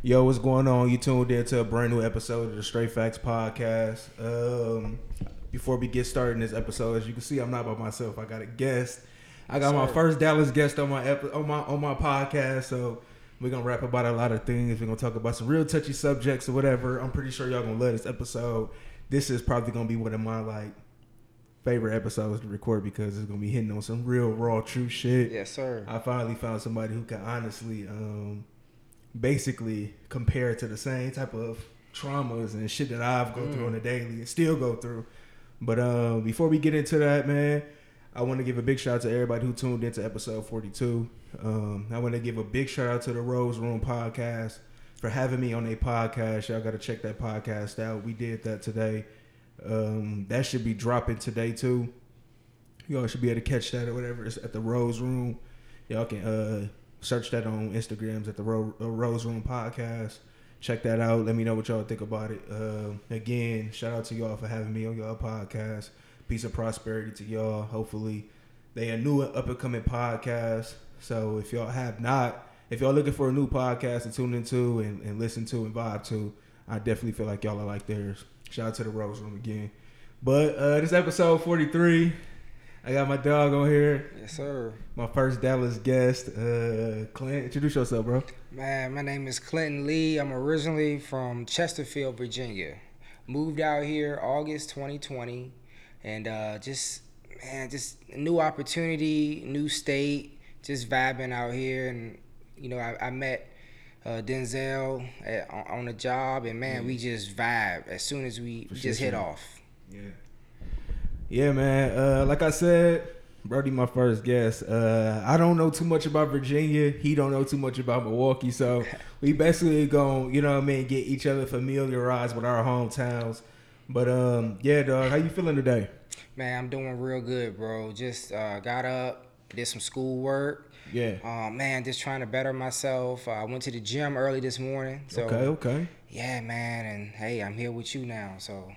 Yo, what's going on? You tuned in to a brand new episode of the Straight Facts Podcast. Um, before we get started in this episode, as you can see, I'm not by myself. I got a guest. I got my first Dallas guest on my epi- on my on my podcast. So we're gonna rap about a lot of things. We're gonna talk about some real touchy subjects or whatever. I'm pretty sure y'all gonna love this episode. This is probably gonna be one of my like favorite episodes to record because it's gonna be hitting on some real raw, true shit. Yes, sir. I finally found somebody who can honestly, um, basically compared to the same type of traumas and shit that I've go through on a daily and still go through. But uh, before we get into that, man, I want to give a big shout out to everybody who tuned into episode 42. Um, I want to give a big shout out to the Rose Room podcast for having me on a podcast. Y'all got to check that podcast out. We did that today. Um, that should be dropping today too. Y'all should be able to catch that or whatever. It's at the Rose Room. Y'all can uh, search that on Instagrams at the uh, Rose Room Podcast. Check that out. Let me know what y'all think about it. Uh, again, shout out to y'all for having me on y'all podcast. Peace of prosperity to y'all. Hopefully, they a new up and coming podcast. So if y'all have not, if y'all looking for a new podcast to tune into and, and listen to and vibe to, I definitely feel like y'all are like theirs. Shout out to the Rose Room again. But uh, this episode 43, I got my dog on here. Yes, sir. My first Dallas guest, uh, Clint. Introduce yourself, bro. Man, my name is Clinton Lee. I'm originally from Chesterfield, Virginia. Moved out here August 2020, and uh, just man, just a new opportunity, new state, just vibing out here. And you know, I, I met uh, Denzel at, on, the job, and man, we just vibe as soon as we, we just hit off. Yeah. Yeah, man. Uh, like I said, Brody, my first guest. Uh, I don't know too much about Virginia. He don't know too much about Milwaukee. So we basically going, you know what I mean, get each other familiarized with our hometowns. But um, yeah, dog, how you feeling today? Man, I'm doing real good, bro. Just uh, got up, did some school work. Yeah. Uh, man, just trying to better myself. Uh, I went to the gym early this morning. So okay, okay. yeah, man, and hey, I'm here with you now. So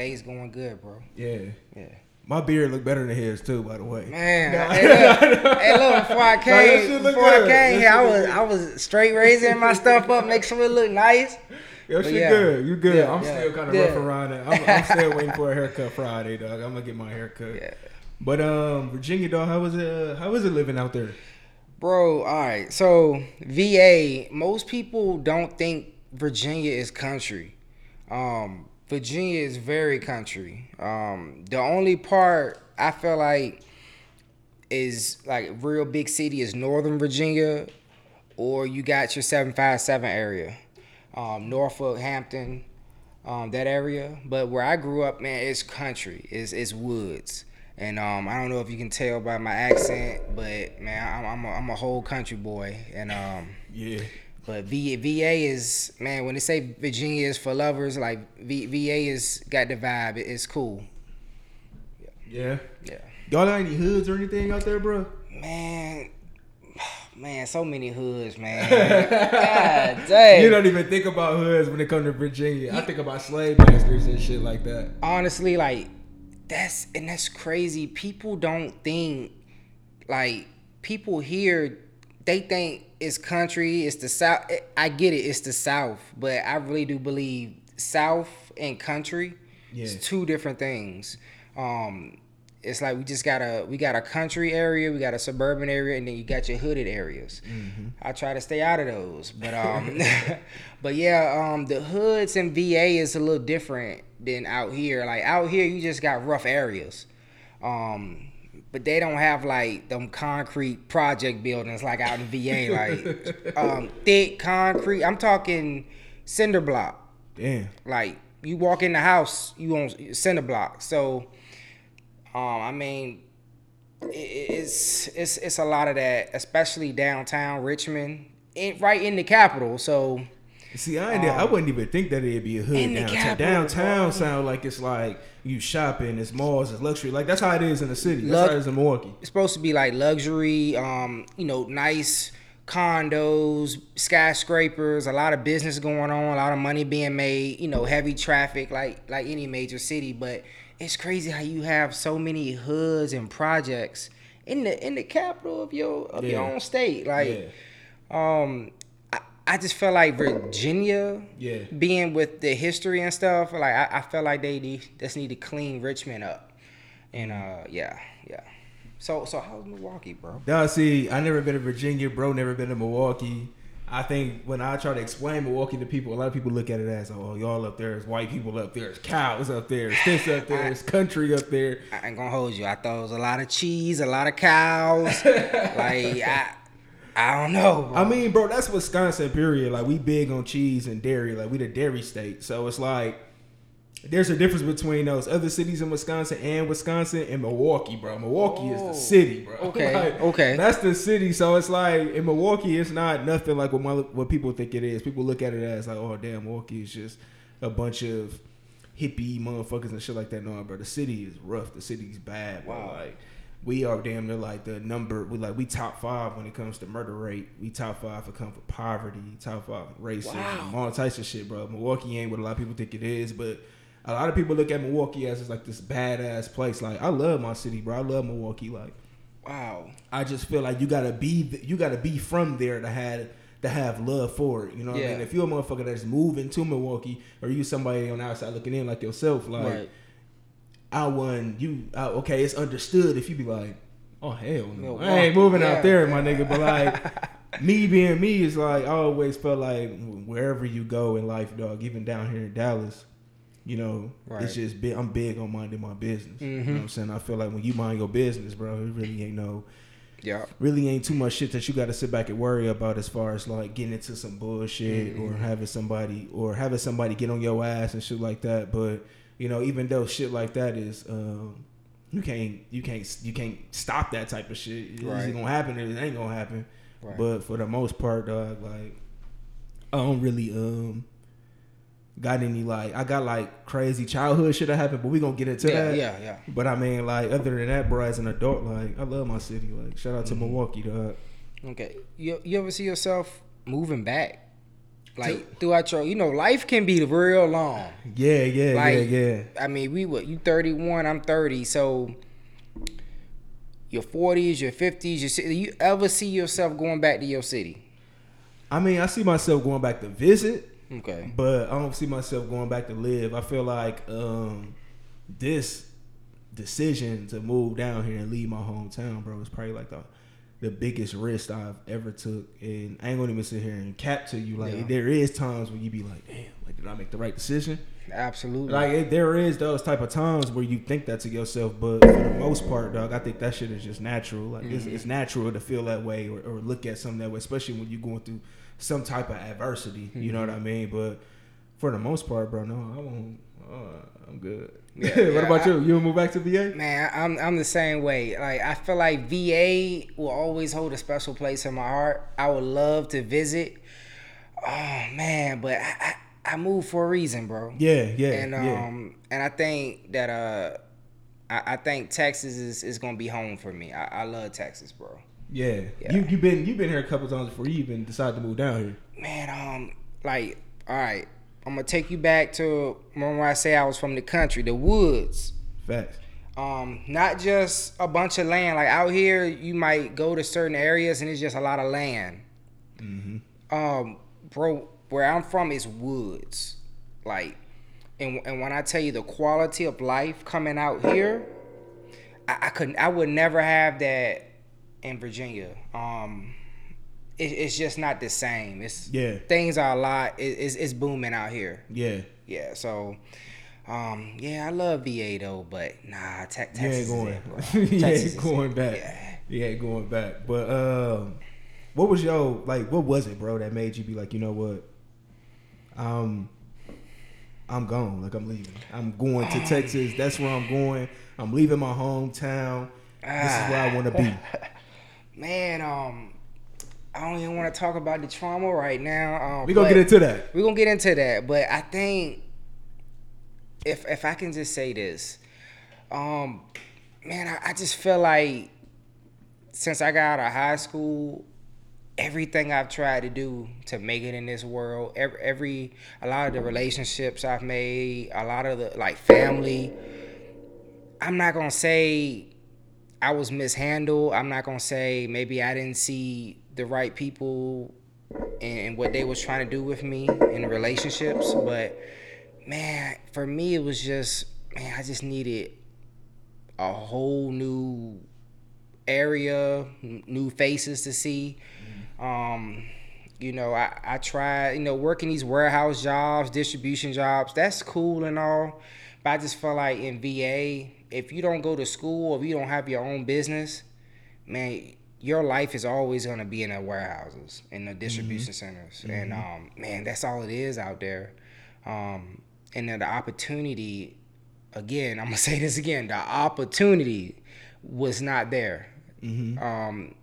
day's going good, bro. Yeah. Yeah. My beard look better than his too, by the way. Man, Nah. hey, look, hey, look, before I that came, shit look before I came That here, I was look I was straight raising my stuff up, make sure it look nice. Your But shit yeah. good. You good. Yeah, I'm yeah, still kind of yeah. rough around it. I'm, I'm still waiting for a haircut Friday, dog. I'm gonna get my haircut. Yeah. But um, Virginia, dog, how was it? Uh, how was it living out there? Bro, all right. So VA, most people don't think Virginia is country. Um, Virginia is very country. Um, the only part I feel like is like real big city is Northern Virginia, or you got your seven five seven area, um, Norfolk, Hampton, um, that area. But where I grew up, man, it's country. It's it's woods. And um, I don't know if you can tell by my accent, but man, I'm I'm a, I'm a whole country boy. And um, Yeah. But V, VA is man when they say Virginia is for lovers, like v, VA is got the vibe. It- it's cool. Yeah. Yeah. Y'all got any hoods or anything out there, bro? Man, man, so many hoods, man. God dang. You don't even think about hoods when it comes to Virginia. I think about slave masters and shit like that. honestly, like that's and that's crazy. People don't think like people here. They think it's country. It's the south. I get it. It's the south, but I really do believe south and country Yeah. is two different things. Um, it's like we just got a we got a country area, we got a suburban area, and then you got your hooded areas. I try to stay out of those, but um, but yeah, um, the hoods in VA is a little different than out here. Like out here, you just got rough areas, um, but they don't have like them concrete project buildings like out in VA, like um, thick concrete. I'm talking cinder block. Damn. Like you walk in the house, you on cinder block. So, um, I mean, it, it's it's it's a lot of that, especially downtown Richmond, in, right in the capital. So, See, I ain't, I wouldn't even think that it'd be a hood Um, downtown. Downtown sound like it's like you shopping, it's malls, it's luxury. Like that's how it is in the city. That's Lux- how it is in Milwaukee. it's supposed to be like luxury, um, you know, nice condos, skyscrapers, a lot of business going on, a lot of money being made, you know, heavy traffic like like any major city, but it's crazy how you have so many hoods and projects in the in the capital of your of your own state. Like Yeah. um I, I just feel like Virginia, Yeah. being with the history and stuff, like I, I feel like they need, just need to clean Richmond up, and uh, yeah, yeah. So so how's Milwaukee, bro? Now, see, I never been to Virginia, bro. Never been to Milwaukee. I think when I try to explain Milwaukee to people, a lot of people look at it as, oh, y'all up there is white people up there, it's cows up there, it's this up there, it's country up there. I ain't gonna hold you. I thought it was a lot of cheese, a lot of cows. like I, I don't know. Bro. I mean, bro, that's Wisconsin, period. Like, we big on cheese and dairy. Like, we the dairy state. So it's like, there's a difference between those other cities in Wisconsin and Wisconsin and Milwaukee, bro. Milwaukee is Oh, the city, bro. okay, Like, okay. That's the city. So it's like in Milwaukee, it's not nothing like what my, what people think it is. People look at it as like, oh damn, Milwaukee is just a bunch of hippie motherfuckers and shit like that. No, bro. The city is rough. The city's bad, bro. Wow. Like we are damn near like the number. We like we top five when it comes to murder rate. We top five for come for poverty. Top five racism. Wow. All types of shit, bro. Milwaukee ain't what a lot of people think it is, but a lot of people look at Milwaukee as just like this badass place. Like I love my city, bro. I love Milwaukee. Like wow. I just feel like you gotta be you gotta be from there to have to have love for it. You know what I Yeah. mean? If you're a motherfucker that's moving to Milwaukee or you somebody on the outside looking in like yourself, like right. I won you I, okay, it's understood if you be like, Oh hell no. I ain't moving yeah. out there, my nigga. But like me being me is like I always felt like wherever you go in life, dog, even down here in Dallas, you know, Right. it's just big, I'm big on minding my business. You know mm-hmm. what I'm saying? I feel like when you mind your business, bro, it really ain't no Yeah. really ain't too much shit that you got to sit back and worry about as far as like getting into some bullshit or mm-hmm. having somebody or having somebody get on your ass and shit like that. But you know, even though shit like that is, um, you can't you can't you can't stop that type of shit. It's Right. gonna happen or it ain't gonna happen. Right. But for the most part, dog, like I don't really um got any like I got like crazy childhood shit that happened, but we gonna get into yeah, that. yeah, yeah. But I mean, like other than that, bro, as an adult, like I love my city. Like shout out to Mm-hmm. Milwaukee, dog. Okay. You you ever see yourself moving back? Like throughout your, you know, life can be real long. Yeah, yeah, Like, yeah, yeah. I mean, we were you 31, I'm 30, so your 40s, your 50s, your you ever see yourself going back to your city? I mean, I see myself going back to visit, Okay. but I don't see myself going back to live. I feel like um this decision to move down here and leave my hometown, bro, is probably like the the biggest risk I've ever took. And I ain't gonna even sit here and cap to you. Like Yeah. there is times when you be like, damn, like did I make the right decision? Absolutely. Like it, there is those type of times where you think that to yourself, but for the most part, dog, I think that shit is just natural. Like it's, Mm-hmm. it's natural to feel that way or, or look at something that way, especially when you're going through some type of adversity. You know what I Mm-hmm. mean? But for the most part, bro, no, I won't. Uh, I'm good. Yeah, what yeah, about I- you? You move back to VA? Man, I'm I'm the same way. Like I feel like VA will always hold a special place in my heart. I would love to visit. Oh man, but I I, I moved for a reason, bro. Yeah, yeah, and yeah. um and I think that uh I, I think Texas is, is gonna be home for me. I, I love Texas, bro. Yeah, Yeah. you you been you been here a couple times before you even decided to move down here. Man, um, like, all right, I'm gonna take you back to when I say I was from the country, the woods. Facts. Um, not just a bunch of land. Like out here, you might go to certain areas and it's just a lot of land. Um, bro, where I'm from is woods. Like, and and when I tell you the quality of life coming out here, I, I couldn't. I would never have that in Virginia. Um, it, it's just not the same. It's Yeah. things are a lot. It, it's it's booming out here. Yeah, Yeah, so um yeah, I love VA though, but nah, te- Texas is going. it, ain't going back. Yeah. Ain't going back. But um, what was your like? What was it, bro, that made you be like, you know what? Um, I'm gone. Like I'm leaving. I'm going to Texas. That's where I'm going. I'm leaving my hometown. This is where I want to be. Man, um I don't even want to talk about the trauma right now. Um, We gonna get into that. We're gonna get into that, but I think if if I can just say this, um, man, I, I just feel like since I got out of high school, everything I've tried to do to make it in this world, every, every a lot of the relationships I've made, a lot of the like family. I'm not gonna say I was mishandled. I'm not gonna say maybe I didn't see the right people and, and what they was trying to do with me in relationships. But man, for me, it was just man, I just needed a whole new area, new faces to see. Um, you know, I, I tried, you know, working these warehouse jobs, distribution jobs, that's cool and all. But I just felt like in VA, if you don't go to school, if you don't have your own business, man, your life is always gonna be in the warehouses, in the distribution centers. And um, man, that's all it is out there. Um, and then the opportunity, again, I'm gonna say this again, the opportunity was not there. Um,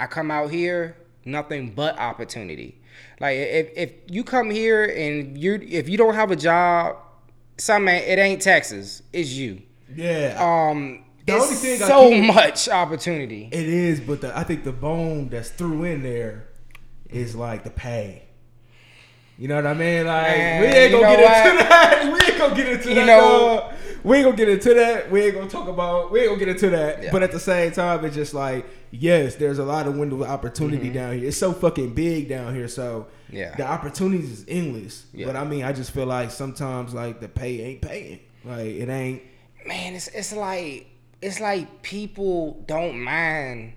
I come out here, nothing but opportunity. Like if if you come here and you if you don't have a job, some it ain't Texas, it's you. Yeah, Um, The it's only thing so can't- much opportunity. it is, but the, I think the bone that's threw in there is like the pay. You know what I mean? Like Man, we ain't gonna get into what? that. We ain't gonna get into You that. know- we ain't gonna get into that. We ain't gonna talk about. We ain't gonna get into that. Yeah. But at the same time, it's just like yes, there's a lot of window of opportunity down here. It's so fucking big down here. So Mm-hmm. Yeah. the opportunities is endless. Yeah. But I mean, I just feel like sometimes like the pay ain't paying. Like it ain't. man, it's it's like it's like people don't mind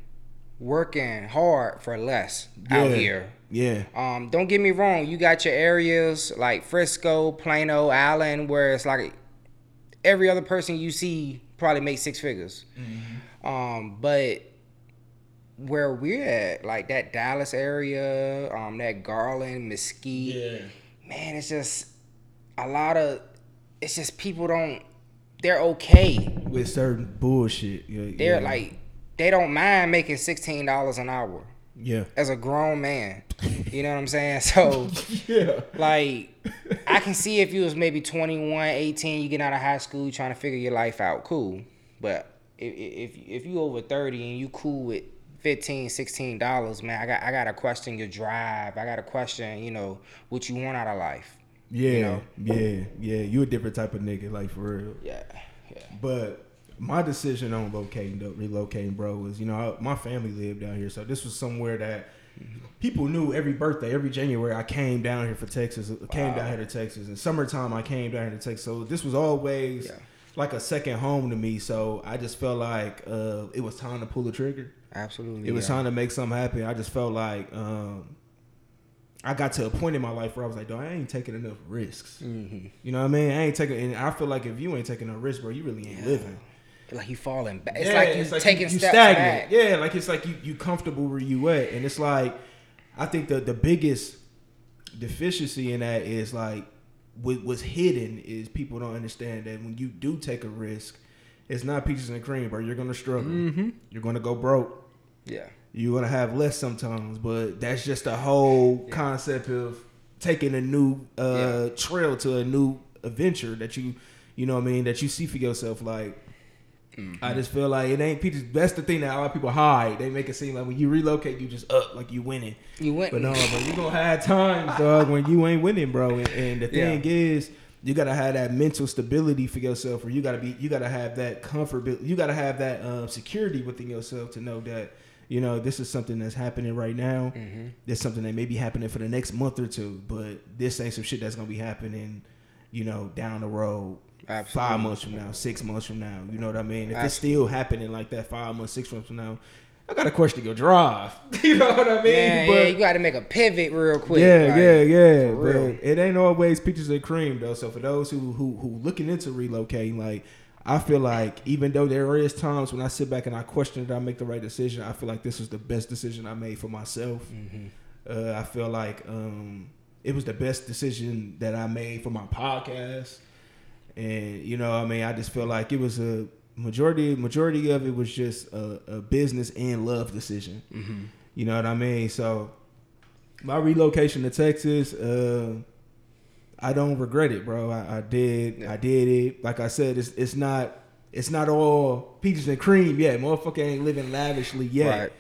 working hard for less out here. Yeah. Um, don't get me wrong, you got your areas like Frisco, Plano, Allen, where it's like every other person you see probably makes six figures. Um, but where we're at, like that Dallas area, um, that Garland, Mesquite, man, it's just a lot of it's just people don't they're okay. With certain bullshit. Yeah, They're yeah. like they don't mind making sixteen dollars an hour Yeah. as a grown man. You know what I'm saying? So Yeah. like I can see if you was maybe 21, 18, you get out of high school trying to figure your life out, cool. But if if if you over 30 and you cool with 15 16 dollars man i got i got to question your drive i got to question you know what you want out of life Yeah, you know? yeah, yeah. You a different type of nigga, like for real. yeah yeah But my decision on locating, relocating, bro, was you know I, my family lived down here, so this was somewhere that people knew. Every birthday, every January, I came down here for Texas. Came down here to Texas. In summertime, I came down here to Texas. So this was always Yeah. like a second home to me. So I just felt like uh, it was time to pull the trigger. absolutely It was yeah. time to make something happen. I just felt like um, I got to a point in my life where I was like, "Dog, I ain't taking enough risks." Mm-hmm. You know what I mean? I ain't taking, and I feel like if you ain't taking no risk, bro, you really ain't living. like you falling back it's Yeah, like you taking you steps stagnant. back Yeah, like it's like you you comfortable where you at, and it's like I think the the biggest deficiency in that is like what was hidden is people don't understand that when you do take a risk, it's not peaches and cream, bro. You're gonna struggle. Mm-hmm. You're gonna go broke. Yeah You're gonna have less sometimes, but that's just the whole concept of taking a new uh, trail to a new adventure that you, you know what I mean, that you see for yourself. Like, I just feel like it ain't peaches. That's the thing that a lot of people hide. They make it seem like when you relocate, you just up, like you winning. you went But no, but you gonna have times, dog, when you ain't winning, bro. And, and the thing is, you gotta have that mental stability for yourself, or you gotta be, you gotta have that comfort, you gotta have that um, security within yourself to know that, you know, this is something that's happening right now. Mm-hmm. Something that may be happening for the next month or two, but this ain't some shit that's gonna be happening, you know, down the road. Five months from now, six months from now, you know what I mean. If it's still happening like that, five months, six months from now, I got to question your drive. you know what I mean? Man, yeah, you got to make a pivot real quick. Yeah, like, yeah, yeah. But it ain't always peaches and cream though. So for those who who who looking into relocating, like I feel like even though there is times when I sit back and I question did I make the right decision, I feel like this was the best decision I made for myself. Mm-hmm. Uh, I feel like um, it was the best decision that I made for my podcast. And you know, I mean, I just feel like it was a majority majority of it was just a, a business and love decision. Mm-hmm. You know what I mean? So my relocation to Texas, uh, I don't regret it, bro. I, I did, Yeah. I did it. Like I said, it's it's not it's not all peaches and cream yet. Motherfucker ain't living lavishly yet. Right.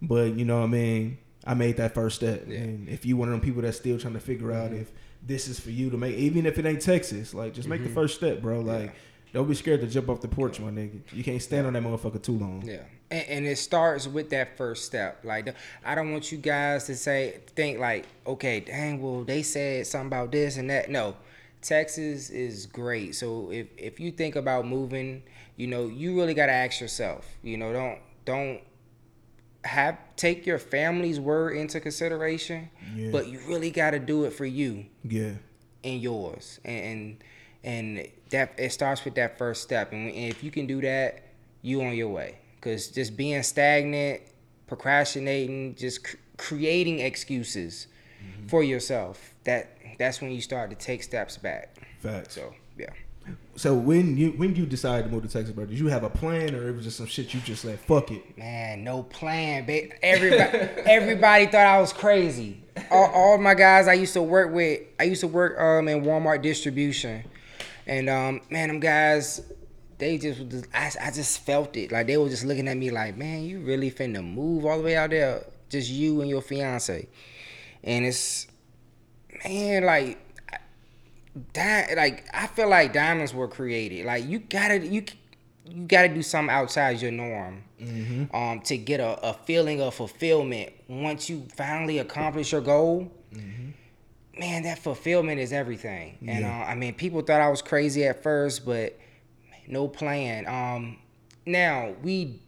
But you know what I mean? I made that first step. Yeah. And if you one of them people that's still trying to figure out mm-hmm. if this is for you to make, even if it ain't Texas, like just make the mm-hmm. first step, bro. Like Don't be scared to jump off the porch, my nigga. You can't stand on that motherfucker too long. Yeah, and, and it starts with that first step. Like, I don't want you guys to say think like, okay, dang, well, they said something about this and that. No, Texas is great. So if if you think about moving, you know, you really gotta ask yourself. You know, don't don't have take your family's word into consideration, Yeah. but you really gotta do it for you Yeah. and yours and and that it starts with that first step and if you can do that you on your way because just being stagnant procrastinating just cr- creating excuses for yourself that that's when you start to take steps back Facts. so yeah So when you when you decided to move to Texas, bro, did you have a plan or it was just some shit you just like fuck it? Man, no plan. Everybody, everybody thought I was crazy. All, all my guys I used to work with, I used to work um in Walmart distribution, and um man, them guys, they just, just I, I just felt it. Like they were just looking at me like, man, you really finna move all the way out there, just you and your fiance, and it's man like. Di- like I feel like diamonds were created. Like you gotta you you gotta do something outside your norm um, to get a, a feeling of fulfillment once you finally accomplish your goal. Man, that fulfillment is everything. And Yeah. uh, I mean, people thought I was crazy at first, but no plan. Um, now we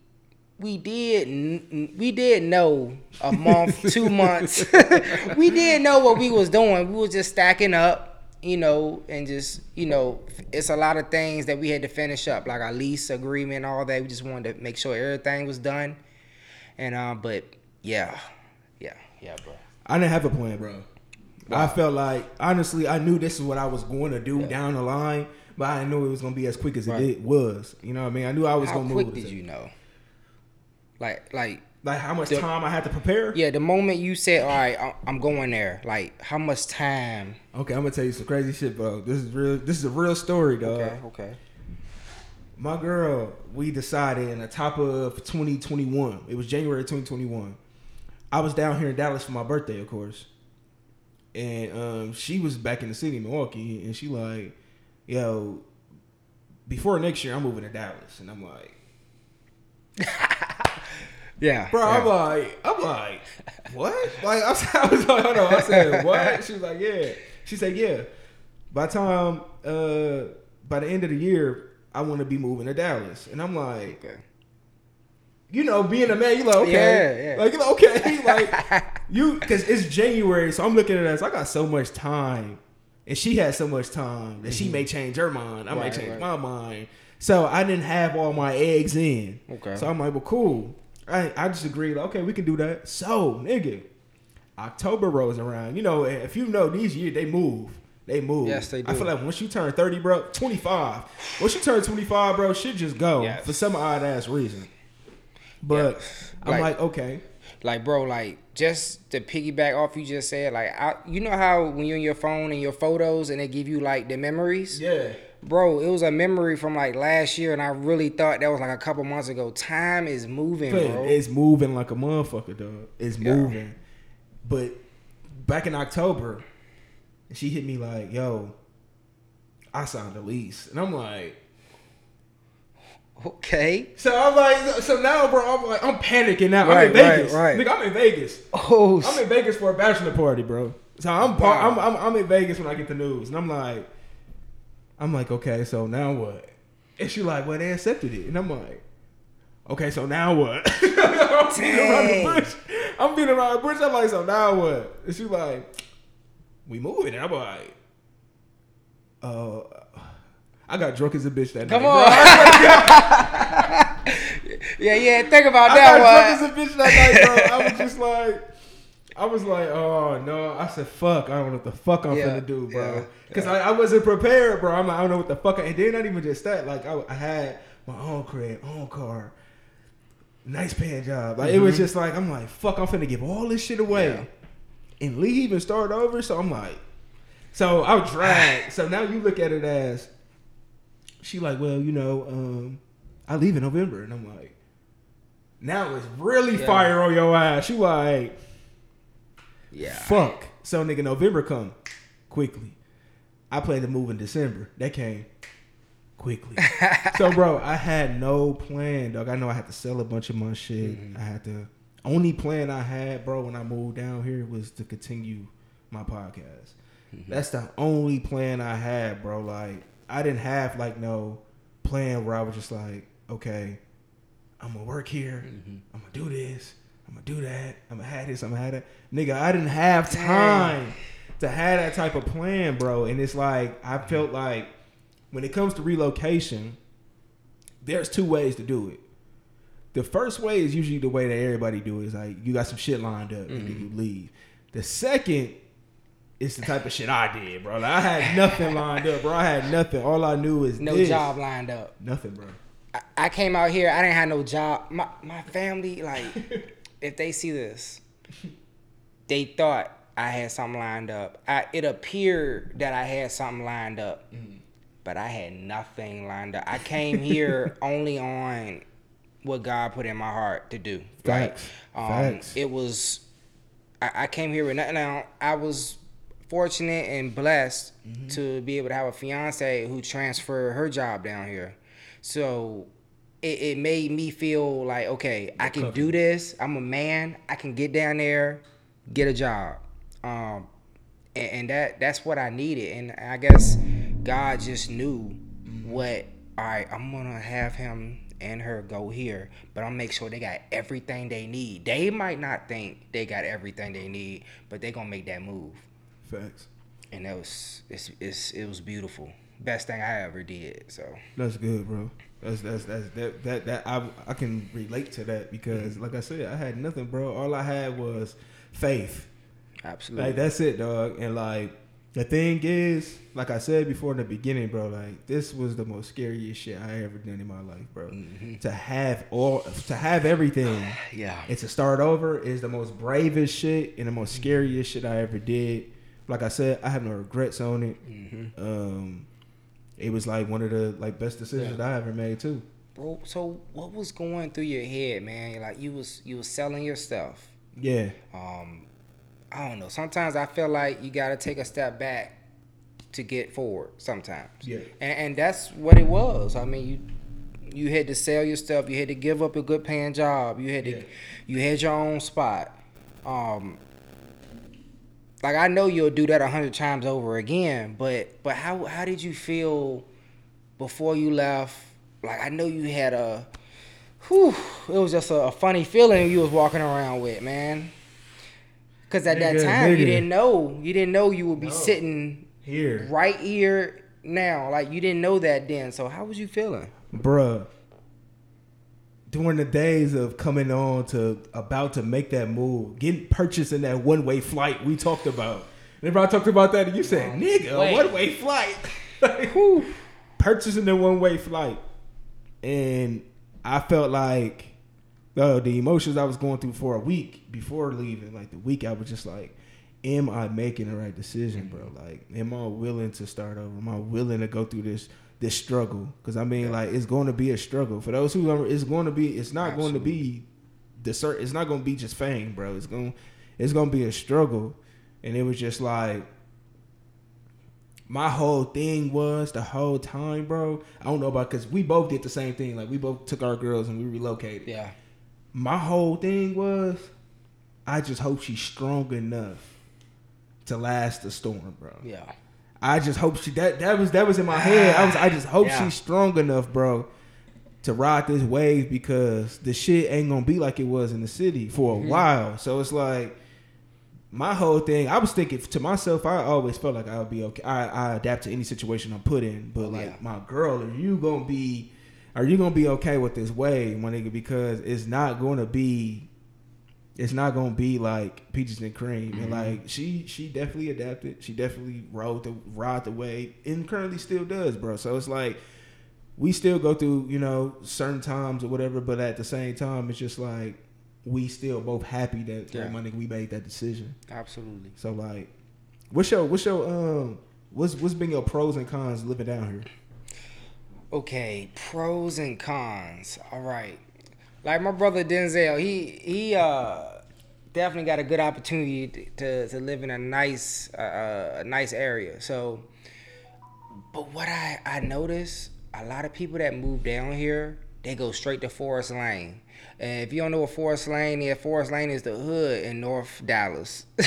we did we did know a month, two months. we did know what we was doing. We was just stacking up, you know, and just you know, it's a lot of things that we had to finish up, like our lease agreement, all that. We just wanted to make sure everything was done. And um, but yeah, yeah, yeah, bro. I didn't have a plan, bro. I felt like honestly, I knew this is what I was going to do down the line, but I didn't know it was gonna be as quick as Right. it did, was. You know what I mean? I knew I was How gonna move. How quick did you know? Like, like Like how much The- time I had to prepare? Yeah, the moment you said, "All right, I'm going there," like how much time? Okay, I'm gonna tell you some crazy shit, bro. This is real. This is a real story, dog. Okay, okay. My girl, we decided in the top of 2021. It was January 2021. I was down here in Dallas for my birthday, of course, and um, she was back in the city, Milwaukee, and she like, yo, before next year, I'm moving to Dallas, and I'm like, Yeah, bro, I'm like, I'm like, what? Like, I was, I was like, hold on, I said, what? She was like, yeah. She said, yeah. By the time, uh, by the end of the year, I want to be moving to Dallas, and I'm like. okay. you know, being a man, you like okay, Yeah, yeah. like you know, okay, like you because it's January, so I'm looking at it as I got so much time, and she has so much time that she mm-hmm. may change her mind. I may Right, change right. my mind. So I didn't have all my eggs in. Okay. So I'm like, well, cool. I I just agreed. Like, okay, we can do that. So nigga, October rolls around. You know, if you know these years, they move. They move. Yes, they do. I feel like once you turn 30, bro, 25. Once you turn 25, bro, shit just go Yes. for some odd ass reason. But Yes. I'm Like- like, okay. Like, bro, like just to piggyback off you just said, like, I, you know how when you're in your phone and your photos and they give you like the memories, Yeah. bro. It was a memory from like last year, and I really thought that was like a couple months ago. Time is moving, bro. It's moving like a motherfucker, dog. It's Yeah. moving. But back in October, she hit me like, yo, I signed a lease. And I'm like, Okay. so I'm like, so now, bro, I'm like, I'm panicking now. I'm in Vegas. right, right. Nigga, I'm in Vegas. Oh, I'm in Vegas for a bachelor party, bro. So I'm, Wow. I'm, I'm I'm in Vegas when I get the news, and I'm like, I'm like, okay, so now what? And she like, well, they accepted it, and I'm like, okay, so now what? I'm beating around the bush. I'm around the bush. I'm like, so now what? And she like, we moving, and I'm like, uh. I got drunk as a bitch that Come night. on. bro. yeah, yeah. Think about I that one. I got drunk as a bitch that night, bro. I was just like, I was like, oh no. I said, fuck. I don't know what the fuck I'm Yeah, finna do, bro. yeah, Because I, I wasn't prepared, bro. I'm like, I don't know what the fuck. I, and then not even just that. Like I, I had my own crib, own car, nice paying job. Like it was just like I'm like, fuck. I'm finna give all this shit away Mm-hmm. Yeah. and leave and start over. So I'm like, so I was dragged. so now you look at it as she like, well, you know, um, I leave in November, and I'm like, now it's really Yeah. fire on your ass. She like, Yeah. fuck. So nigga, November come quickly. I plan to move in December. That came. quickly. so, bro, I had no plan, dog. I know I had to sell a bunch of my shit. Mm-hmm. I had to. Only plan I had, bro, when I moved down here was to continue my podcast. Mm-hmm. That's the only plan I had, bro. Like I didn't have like no plan where I was just like, okay, I'm gonna work here. Mm-hmm. I'm gonna do this. I'm gonna do that. I'm gonna have this. I'm gonna have that. Nigga, I didn't have time Dang. to have that type of plan, bro. And it's like I felt like when it comes to relocation, there's two ways to do it. The first way is usually the way that everybody do it. Is like you got some shit lined up mm-hmm. and then you leave. The second it's the type of shit I did, bro. Like, I had nothing lined up, bro. I had nothing. All I knew is no this. job lined up. Nothing, bro. I, I, came out here. I didn't have no job. My my family, like, if they see this, they thought I had something lined up. I, it appeared that I had something lined up, mm. but I had nothing lined up. I came here only on what God put in my heart to do. Facts. Right? Um, Facts. It was. I, I came here with nothing. Now I was fortunate and blessed mm-hmm. to be able to have a fiance who transferred her job down here. So it, it made me feel like, okay, I can do this. I'm a man. I can get down there, get a job. Um, and, and that that's what I needed. And I guess God just knew mm-hmm. what. All right, I'm gonna have him and her go here, but I'll make sure they got everything they need. They might not think they got everything they need, but they gonna make that move. Facts. And that was it's, it's it was beautiful. Best thing I ever did. So that's good, bro. That's that's that's that that that I I can relate to that because mm-hmm. like I said, I had nothing, bro. All I had was faith. Absolutely. Like that's it, dog. And like the thing is, like I said before in the beginning, bro, like this was the most scariest shit I ever done in my life, bro. Mm-hmm. To have all, to have everything, yeah, and to start over is the most bravest shit and the most mm-hmm. scariest shit I ever did like I said, I have no regrets on it. Mm-hmm. Um, it was like one of the like best decisions yeah. I ever made too. Bro, so what was going through your head, man? Like you was you was selling your stuff. Yeah. Um, I don't know. Sometimes I feel like you got to take a step back to get forward. Sometimes. Yeah. And, and that's what it was. I mean, you you had to sell your stuff. You had to give up a good paying job. You had to yeah. you had your own spot. Um, like I know you'll do that a hundred times over again, but but how how did you feel before you left? Like I know you had a, whew, it was just a, a funny feeling you was walking around with, man. Cause at nigga, that time nigga. you didn't know you didn't know you would be no. sitting here right here now. Like you didn't know that then. So how was you feeling, bruh? During the days of coming on to about to make that move, getting purchasing that one way flight we talked about. Remember I talked about that and you said, nigga, one way flight. Like, purchasing the one way flight. And I felt like uh, the emotions I was going through for a week before leaving, like the week I was just like, am I making the right decision, bro? Like, am I willing to start over? Am I willing to go through this this struggle because I mean, yeah. like it's going to be a struggle for those who are. It's going to be. It's not Absolutely. going to be the cert. It's not going to be just fame, bro. It's going. It's going to be a struggle, and it was just like my whole thing was the whole time, bro. I don't know about because we both did the same thing. Like we both took our girls and we relocated. Yeah. My whole thing was, I just hope she's strong enough to last the storm, bro. Yeah. I just hope she that that was that was in my head. I was I just hope yeah. she's strong enough, bro, to ride this wave because the shit ain't gonna be like it was in the city for a mm-hmm. while. So it's like my whole thing. I was thinking to myself. I always felt like I would be okay. I, I adapt to any situation I'm put in. But like yeah. my girl, are you gonna be? Are you gonna be okay with this wave, my nigga? Because it's not gonna be it's not gonna be like peaches and cream. Mm-hmm. And like she she definitely adapted. She definitely rode the ride the wave and currently still does, bro. So it's like we still go through, you know, certain times or whatever, but at the same time it's just like we still both happy that yeah. like, we made that decision. Absolutely. So like what's your what's your um what's what's been your pros and cons living down here? Okay, pros and cons. All right like my brother Denzel, he he uh definitely got a good opportunity to to live in a nice uh, a nice area. So, but what I I noticed a lot of people that move down here, they go straight to Forest Lane. And if you don't know what Forest Lane is, Forest Lane is the hood in North Dallas.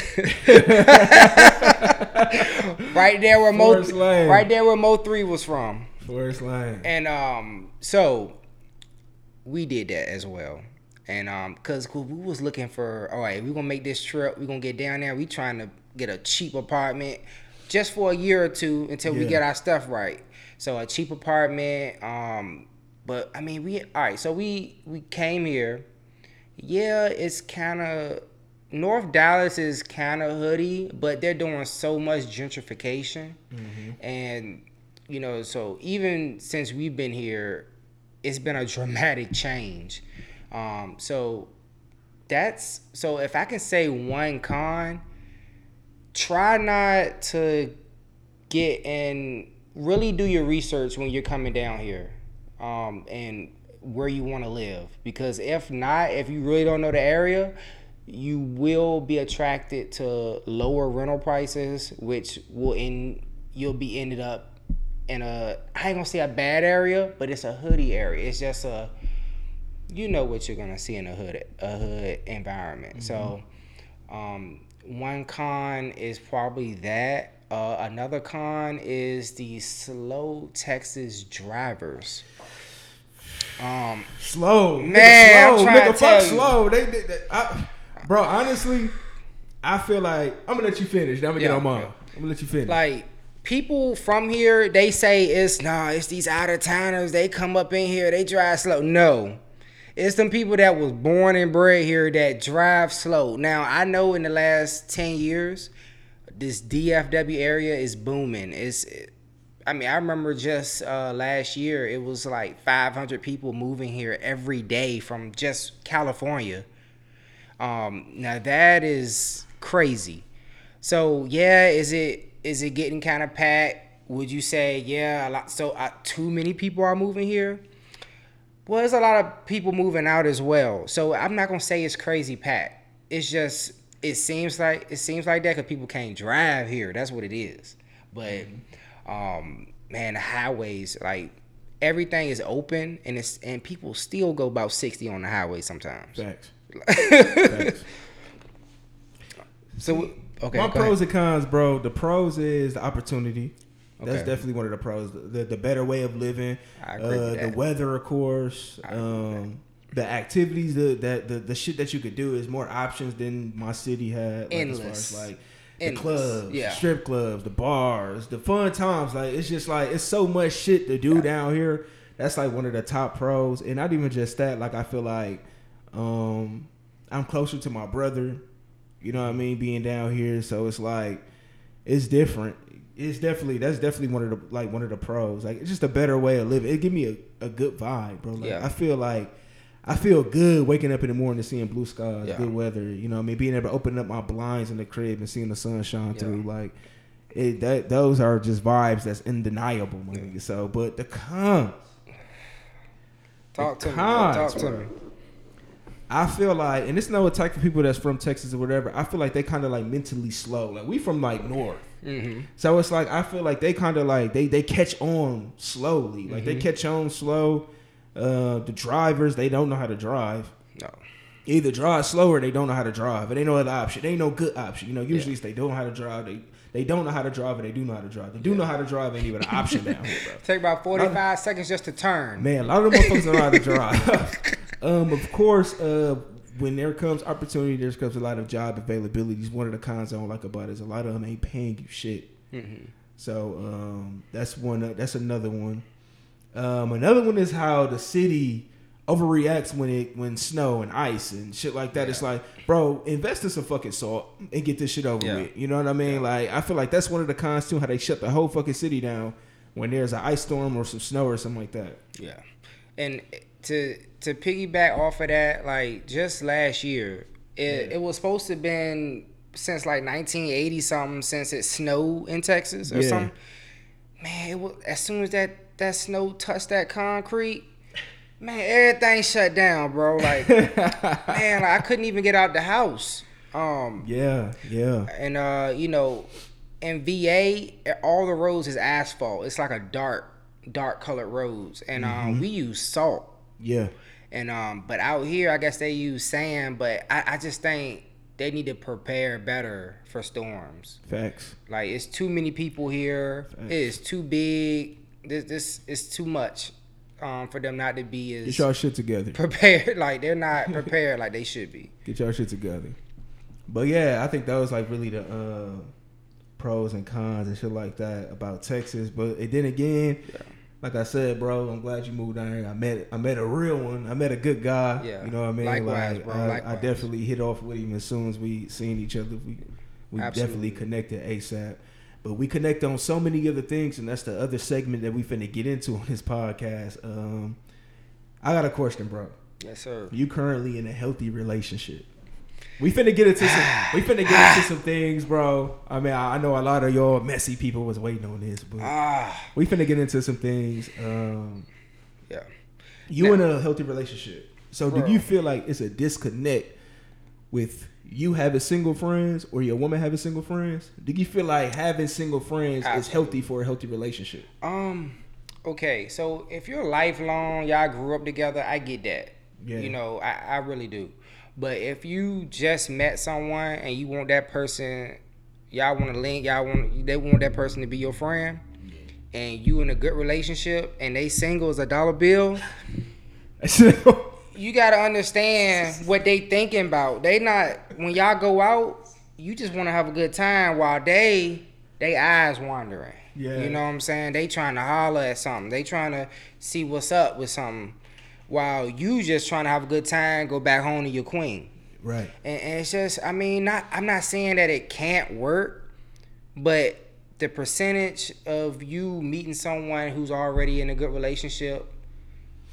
right there where Mo, Forest Lane. right there where Mo three was from. Forest Lane. And um, so we did that as well. And um, cause we was looking for, all right, we gonna make this trip. We gonna get down there. We trying to get a cheap apartment just for a year or two until we get our stuff right. So a cheap apartment. Um, but I mean, we all right. So we we came here. Yeah, it's kind of North Dallas is kind of hoodie, but they're doing so much gentrification, and you know, so even since we've been here, it's been a dramatic change. Um, so that's so if I can say one con, try not to get and really do your research when you're coming down here um, and where you want to live because if not if you really don't know the area you will be attracted to lower rental prices which will in you'll be ended up in a i ain't gonna say a bad area but it's a hoodie area it's just a you know what you're gonna see in a hood a hood environment. So um, one con is probably that. Uh, another con is the slow Texas drivers. Um, Slow, Man, nigga, slow, nigga, fuck you. slow. They, they, they- I, bro. Honestly, I feel like I'm gonna let you finish. I'm gonna Yeah, get on mine. I'm gonna let you finish. like people from here, they say it's nah, it's these out of towners. They come up in here, they drive slow. No, it's some people that was born and bred here that drive slow. Now I know in the last ten years, this DFW area is booming. It's I mean, I remember just uh, last year, it was like 500 people moving here every day from just California. Um, now that is crazy. So yeah, is it is it getting kind of packed? Would you say yeah? A lot. So uh, too many people are moving here. Well, there's a lot of people moving out as well. So I'm not gonna say it's crazy packed. It's just it seems like it seems like that because people can't drive here. That's what it is. But um, man, the highways like everything is open and it's and people still go about 60 on the highway sometimes. Facts. Facts. So okay, My pros ahead. and cons, bro. The pros is the opportunity. That's definitely one of the pros. The, the better way of living. I agree uh, The weather, of course. I agree with Um, the activities, the, that the the shit that you could do is more options than my city had. Like, As Endless. far as like the Endless. clubs, Yeah. strip clubs, the bars, the fun times. Like it's just like it's so much shit to do down here. That's like one of the top pros, and not even just that. Like I feel like um, I'm closer to my brother. You know what I mean? Being down here, so it's like it's different. It's definitely that's definitely one of the like one of the pros. Like it's just a better way of living. It give me a, a good vibe, bro. Like Yeah. I feel like I feel good waking up in the morning and seeing blue skies, Yeah. good weather. You know I mean? Being able to open up my blinds in the crib and seeing the sun shine Yeah. through. Like it that those are just vibes that's undeniable, my nigga. So but the cons Talk to me. cons, Talk to me. I feel like, and it's no attack for people that's from Texas or whatever. I feel like they kind of like mentally slow. Like we from like north, Mm-hmm. so it's like I feel like they kind of like they they catch on slowly. Like Mm-hmm. they catch on slow. Uh, the drivers they don't know how to drive. No. Either drive slower, they don't know how to drive. It ain't no other option. It ain't no good option. You know, usually it's they don't know how to drive. They they don't know how to drive and they do know how to drive. They do know how to drive ain't even an option down here, bro. Take about 45 seconds just to turn. Man, a lot of them motherfuckers don't know how to drive. um, of course, uh, when there comes opportunity, there comes a lot of job availabilities. One of the cons I don't like about it is a lot of them ain't paying you shit. Mm-hmm. So um, that's one. Uh, that's another one. Um, another one is how the city overreacts when it when snow and ice and shit like that. It's like, bro, invest in some fucking salt and get this shit over Yeah. with. You know what I mean? Like, I feel like that's one of the cons too. How they shut the whole fucking city down when there's an ice storm or some snow or something like that. Yeah. And to to piggyback off of that, like just last year, it, it was supposed to have been since like 1980 something since it snowed in Texas or Yeah. something. Man, it was as soon as that that snow touched that concrete, man, everything shut down, bro. Like, man, like, I couldn't even get out the house. Um, Yeah, yeah. and uh, you know, in VA, all the roads is asphalt. It's like a dark dark colored roads, and Mm-hmm. um, we use salt. Yeah. And um, but out here, I guess they use sand. But I, I just think they need to prepare better for storms. Facts. Like it's too many people here. It is too big. This this is too much um, for them not to be as Get as y'all shit together. prepared. Like they're not prepared like they should be. Get y'all shit together. But yeah, I think that was like really the uh, pros and cons and shit like that about Texas. But it, then again, like I said, bro, I'm glad you moved down here. I met I met a real one. I met a good guy. Yeah. You know what I mean? Likewise, like, bro, I, I definitely hit off with him as soon as we seen each other. We we Absolutely. definitely connected ASAP. But we connect on so many other things, and that's the other segment that we finna get into on this podcast. Um, I got a question, bro. Yes, sir. You currently in a healthy relationship. We finna get into some. we finna get into some things, bro. I mean, I, I know a lot of y'all messy people was waiting on this, but Ah, we finna get into some things. Um, yeah. you in a healthy relationship, so do you feel like it's a disconnect with you having single friends or your woman having single friends? Do you feel like having single friends is healthy for a healthy relationship? Um. Okay, so if you're lifelong, y'all grew up together, I get that. Yeah. You know, I, I really do. But if you just met someone and you want that person, y'all want to link, y'all want they want that person to be your friend, and you in a good relationship and they single as a dollar bill, you gotta understand what they thinking about. They not when y'all go out, you just want to have a good time while they they eyes wandering. Yeah. You know what I'm saying? They trying to holler at something. They trying to see what's up with something. While you just trying to have a good time, go back home to your queen. right. And, and it's just, I mean, not I'm not saying that it can't work, but the percentage of you meeting someone who's already in a good relationship,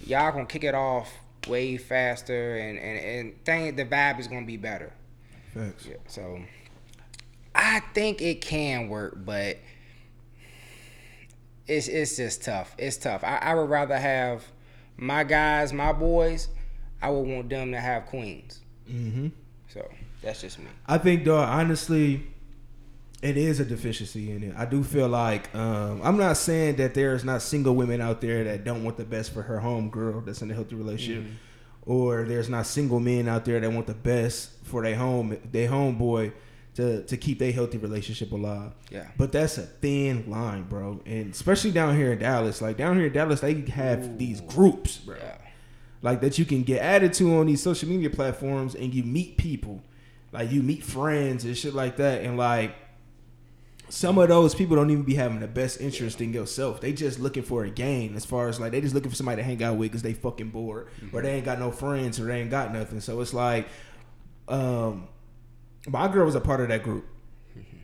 y'all gonna kick it off way faster, and and and think the vibe is gonna be better. Facts. Yeah, so I think it can work, but it's it's just tough. It's tough. I, I would rather have my guys, my boys. I would want them to have queens. Mm-hmm. So that's just me. I think, though, honestly, it is a deficiency in it. I do feel like um, I'm not saying that there's not single women out there that don't want the best for her home girl that's in a healthy relationship, or there's not single men out there that want the best for their home their homeboy to to keep their healthy relationship alive. Yeah. But that's a thin line, bro, and especially down here in Dallas. Like down here in Dallas, they have these groups, bro. Yeah. like that you can get added to on these social media platforms and you meet people. Like you meet friends and shit like that. And like some of those people don't even be having the best interest in yourself. They just looking for a game as far as like they just looking for somebody to hang out with because they fucking bored. Or they ain't got no friends or they ain't got nothing. So it's like um my girl was a part of that group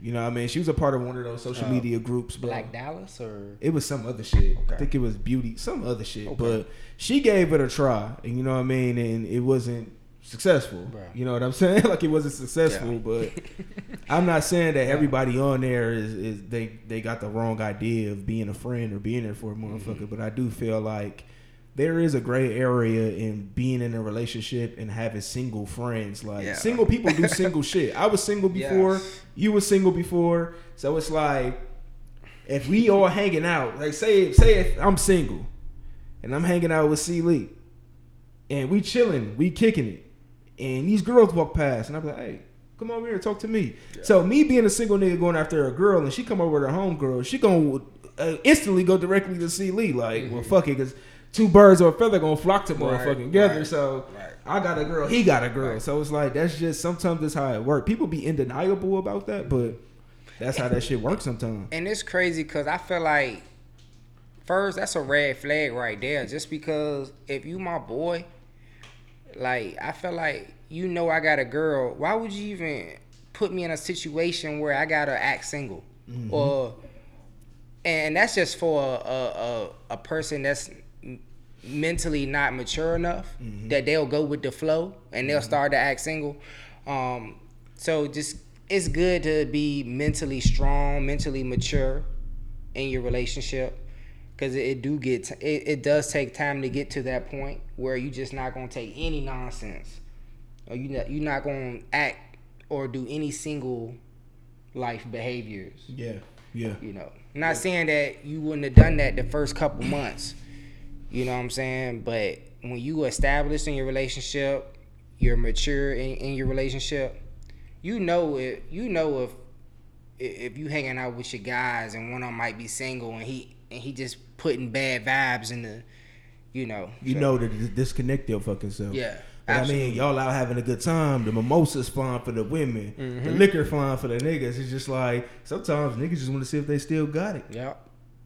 you know what i mean she was a part of one of those social Uh, media groups Black Dallas or it was some other shit. I think it was beauty, some other shit. Okay. But she gave it a try, and you know what I mean. And it wasn't successful. You know what I'm saying? like it wasn't successful. Yeah. But I'm not saying that everybody on there is, is they they got the wrong idea of being a friend or being there for a motherfucker. Mm-hmm. But I do feel like there is a gray area in being in a relationship and having single friends. Like Yeah. single people do single shit. I was single before. Yes. You were single before. So it's like if we all hanging out, like say say if I'm single and I'm hanging out with C Lee and we chilling, we kicking it, and these girls walk past and I'm like, hey, come over here and talk to me. So me being a single nigga going after a girl and she come over with her homegirl, she gonna uh, instantly go directly to C Lee. Like, well, fuck it, cause two birds or a feather gonna flock to Mm-hmm. Right, motherfucking together. right, so right. I got a girl, he got a girl. So it's like that's just sometimes that's how it works. People be undeniable about that, but that's how that shit works sometimes. And it's crazy because I feel like first that's a red flag right there. Just because if you my boy, like I feel like you know I got a girl. Why would you even put me in a situation where I gotta act single? Or and that's just for a a, a, a person that's mentally not mature enough that they'll go with the flow and they'll start to act single. Um, so just it's good to be mentally strong, mentally mature in your relationship because it, it do get t- it, it does take time to get to that point where you just not gonna take any nonsense or you not you not gonna act or do any single life behaviors Yeah. Yeah. You know, I'm not saying that you wouldn't have done that the first couple months. You know what I'm saying? But when you established in your relationship, you're mature in, in your relationship, you know it. You know if if you hanging out with your guys and one of them might be single and he and he just putting bad vibes in the, you know. You so- know to disconnect your fucking self. Yeah. I mean, y'all out having a good time. The mimosas fine for the women. The Mm-hmm. liquor fine for the niggas. It's just like sometimes niggas just want to see if they still got it. Yeah.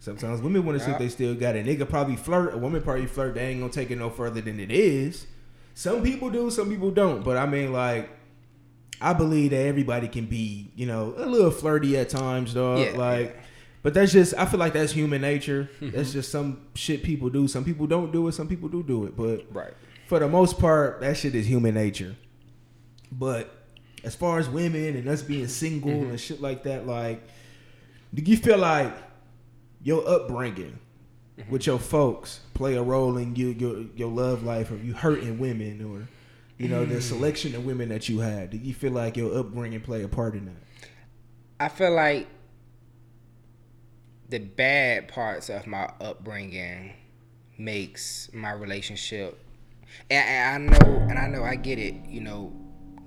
Sometimes women want to see if they still got it. Nigga probably flirt. A woman probably flirt. They ain't gonna take it no further than it is. Some people do. Some people don't. But I mean, like, I believe that everybody can be, you know, a little flirty at times, dog. Yeah, like, yeah. but that's just. I feel like that's human nature. That's just some shit people do. Some people don't do it. Some people do do it. But Right. for the most part, that shit is human nature. But as far as women and us being single Mm-hmm. and shit like that, like, do you feel like your upbringing Mm-hmm. with your folks play a role in you your your love life, or you hurting women, or you know Mm. the selection of women that you had? Do you feel like your upbringing play a part in that? I feel like the bad parts of my upbringing makes my relationship and, and I know and I know I get it, you know,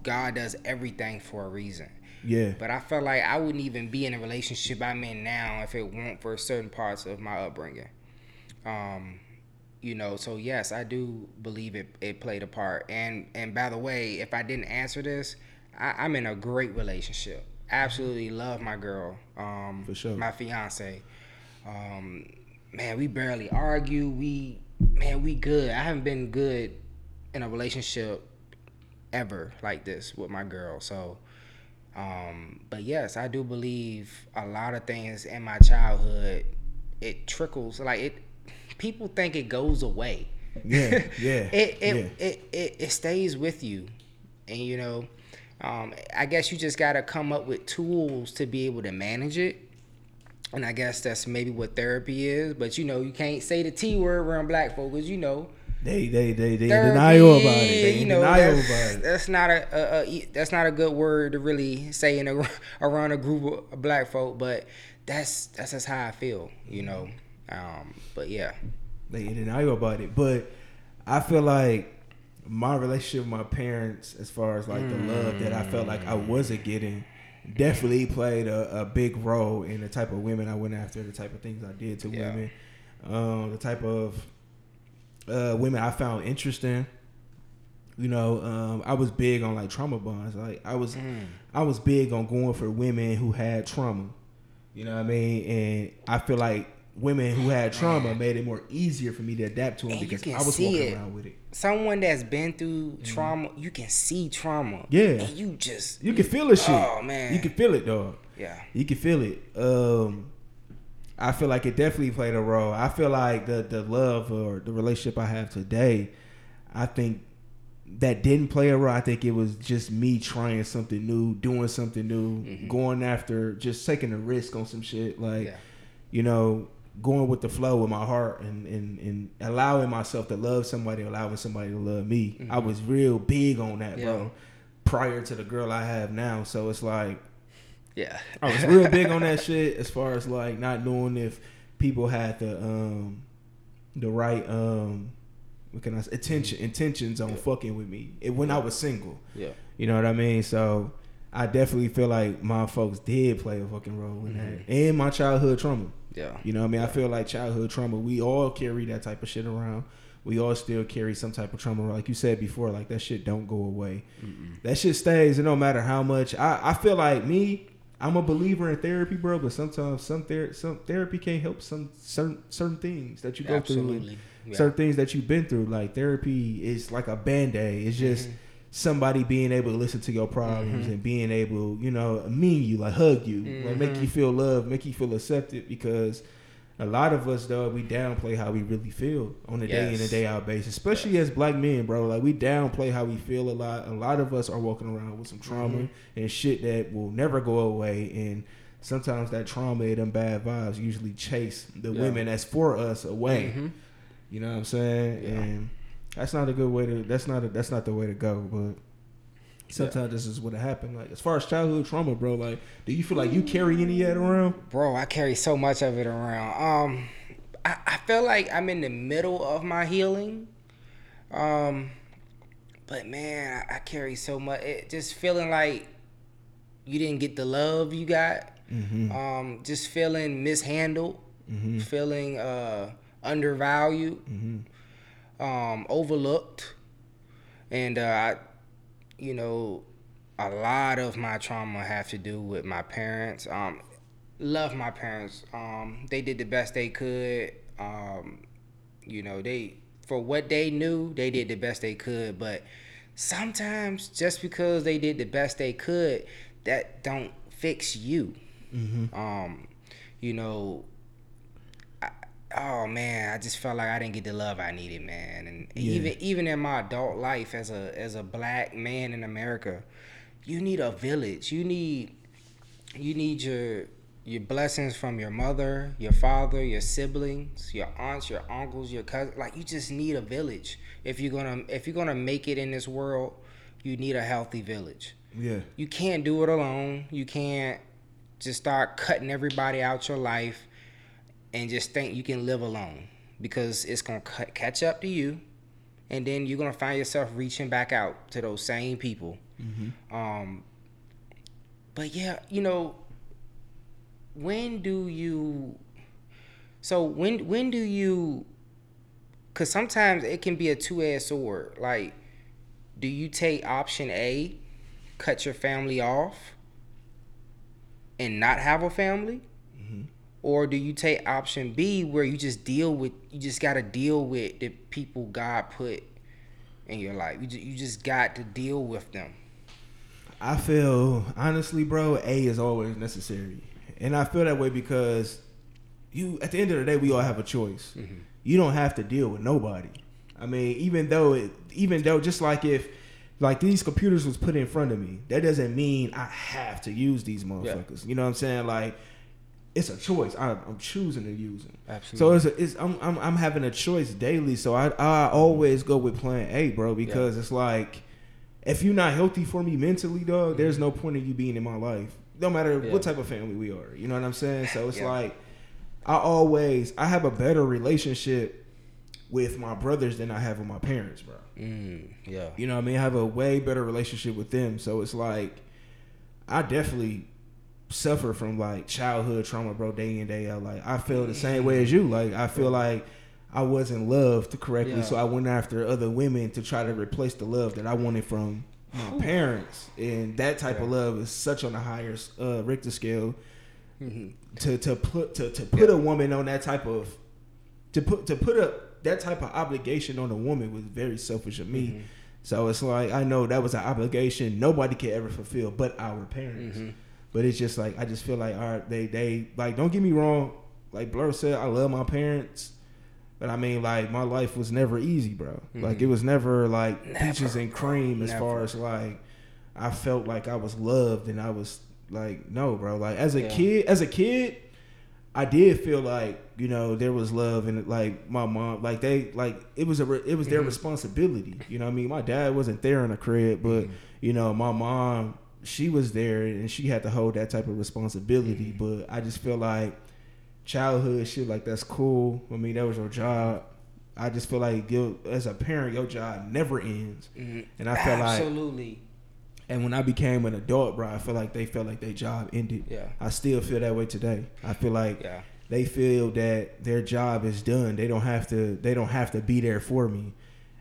God does everything for a reason. Yeah, But I felt like I wouldn't even be in a relationship I'm in now if it weren't for certain parts of my upbringing. Um, you know, so yes, I do believe it, it played a part. And and by the way, if I didn't answer this, I, I'm in a great relationship. Absolutely love my girl. Um, For sure. My fiance. Um, man, we barely argue. We man, we good. I haven't been good in a relationship ever like this with my girl. So, um, but yes, I do believe a lot of things in my childhood. It trickles like it. People think it goes away. yeah, yeah. it it, yeah. it it it stays with you, and you know, um, I guess you just gotta come up with tools to be able to manage it. And I guess that's maybe what therapy is. But you know, you can't say the T word around black folks, you know, They they they they in denial about it. They you know, denial about it. that's not a, a, a that's not a good word to really say in a, around a group of black folk, but that's that's just how I feel, you know. Um, but yeah, they in denial about it. But I feel like my relationship with my parents, as far as like the love that I felt like I wasn't getting, definitely played a, a big role in the type of women I went after, the type of things I did to Yeah. women, um, the type of uh, women I found interesting. You know, um, I was big on like trauma bonds. Like I was, I was big on going for women who had trauma. You know what I mean? And I feel like women who had trauma made it more easier for me to adapt to them And because I was walking it. around with it. someone that's been through trauma, you can see trauma. Yeah. and you just You can feel the shit. Oh, man. you can feel it, dog. yeah, You can feel it. Um, I feel like it definitely played a role. I feel like the the love or the relationship I have today, I think that didn't play a role. I think it was just me trying something new, doing something new, mm-hmm. going after, just taking a risk on some shit. Like, Yeah. you know, going with the flow with my heart and, and, and allowing myself to love somebody, allowing somebody to love me. I mm-hmm. was real big on that, Yeah. bro. Prior to the girl I have now, so it's like yeah. I was real big on that shit as far as like not knowing if people had the um the right um what can I say attention intentions on fucking with me it, when I was single. yeah. You know what I mean? So I definitely feel like my folks did play a fucking role in that. And my childhood trauma. Yeah. You know what I mean? I feel like childhood trauma, we all carry that type of shit around. We all still carry some type of trauma. Like you said before, like that shit don't go away. That shit stays. It don't matter how much. I, I feel like me, I'm a believer in therapy, bro. But sometimes some ther- some therapy can't help some certain certain things that you go through. Absolutely. and Yeah. Certain things that you've been through. Like therapy is like a band aid. It's just Mm-hmm. somebody being able to listen to your problems and being able, you know, mean you, like hug you, like make Mm-hmm. you feel loved, make you feel accepted. Because a lot of us, though, we downplay how we really feel on a day in and day out basis, especially as black men, bro. Like we downplay how we feel a lot. A lot of us are walking around with some trauma Mm-hmm. and shit that will never go away. And sometimes that trauma and them bad vibes usually chase the Yeah. women that's for us away. Mhm. You know what I'm saying? Yeah. And that's not a good way to. That's not. A, that's not the way to go. But Sometimes this is what happened. Like as far as childhood trauma, bro. Like, do you feel like you carry any of that around? Bro, I carry so much of it around. Um, I, I feel like I'm in the middle of my healing. Um, but man, I, I carry so much. It just feeling like you didn't get the love you got. Mm-hmm. Um, just feeling mishandled, Mm-hmm. feeling uh undervalued, Mm-hmm. um, overlooked, and uh, I, you know, a lot of my trauma have to do with my parents. Um, love my parents. Um, they did the best they could. Um, you know, they for what they knew, they did the best they could. But sometimes, just because they did the best they could, that don't fix you. Mm-hmm. Um, you know, oh man, I just felt like I didn't get the love I needed, man. And Yeah. even even in my adult life as a as a black man in America, you need a village. You need you need your your blessings from your mother, your father, your siblings, your aunts, your uncles, your cousins. Like you just need a village. If you're gonna if you're gonna make it in this world, you need a healthy village Yeah. you can't do it alone. You can't just start cutting everybody out your life and just think you can live alone because it's gonna catch up to you, and then you're gonna find yourself reaching back out to those same people. Um, but yeah, you know, when do you? So when when do you? Because sometimes it can be a two edged sword. Like, do you take option A, cut your family off, and not have a family? Or do you take option B where you just deal with you just gotta deal with the people God put in your life. You just, you just got to deal with them. I feel honestly, bro, A is always necessary, and I feel that way because you, at the end of the day, we all have a choice. Mm-hmm. You don't have to deal with nobody. I mean, even though it, even though, just like if, like these computers was put in front of me, that doesn't mean I have to use these motherfuckers. You know what I'm saying? Like, it's a choice. I, I'm choosing to use them. Absolutely. So it's, a, it's I'm, I'm I'm having a choice daily. So I I always go with plan A, bro, because it's like if you're not healthy for me mentally, dog, there's no point in you being in my life. No matter Yeah. what type of family we are. You know what I'm saying? So it's Yeah. like I always I have a better relationship with my brothers than I have with my parents, bro. Mm, yeah. You know what I mean? I have a way better relationship with them. So it's like I definitely suffer from like childhood trauma, bro, day in, day out. Like I feel the same way as you. Like I feel like I wasn't loved correctly, Yeah. so I went after other women to try to replace the love that I wanted from my parents. And that type of love is such on a higher uh, Richter scale. Mm-hmm. To to put to, to put a woman on that type of to put to put up that type of obligation on a woman was very selfish of me. Mm-hmm. So it's like I know that was an obligation nobody could ever fulfill but our parents. Mm-hmm. But it's just like I just feel like all right, they they like don't get me wrong, like Blur said, I love my parents. But I mean, like my life was never easy, bro. Mm-hmm. Like it was never like peaches and cream as far as like I felt like I was loved and I was like no, bro. Like as a Yeah. kid, as a kid, I did feel like you know there was love and like my mom, like they like it was a re- it was their mm-hmm. responsibility. You know what I mean? My dad wasn't there in the crib, but mm-hmm. you know my mom she was there and she had to hold that type of responsibility. Mm-hmm. But I just feel like childhood shit like that's cool. I mean that was your job. I just feel like you, as a parent, your job never ends. Mm-hmm. And I feel like Absolutely. and when I became an adult, bro, I feel like they felt like their job ended. Yeah. I still feel that way today. I feel like Yeah. they feel that their job is done. They don't have to. They don't have to be there for me.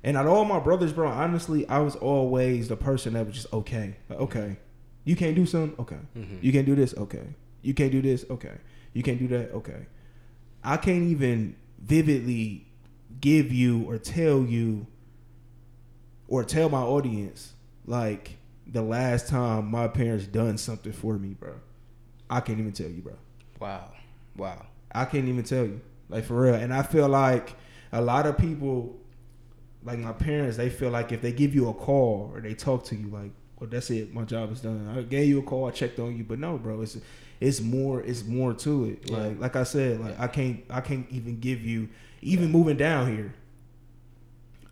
And out all my brothers, bro, honestly, I was always the person that was just okay. Like, okay, you can't do something. Okay, mm-hmm. you can't do this. Okay, you can't do this. Okay, you can't do that. Okay, I can't even vividly give you or tell you or tell my audience like the last time my parents done something for me, bro. I can't even tell you, bro. Wow. Wow. I can't even tell you, like for real. And I feel like a lot of people, like my parents, they feel like if they give you a call or they talk to you, like, well, that's it, my job is done. I gave you a call, I checked on you, but no, bro, it's it's more, it's more to it. Yeah. Like, like I said, like I can't, I can't even give you, even moving down here,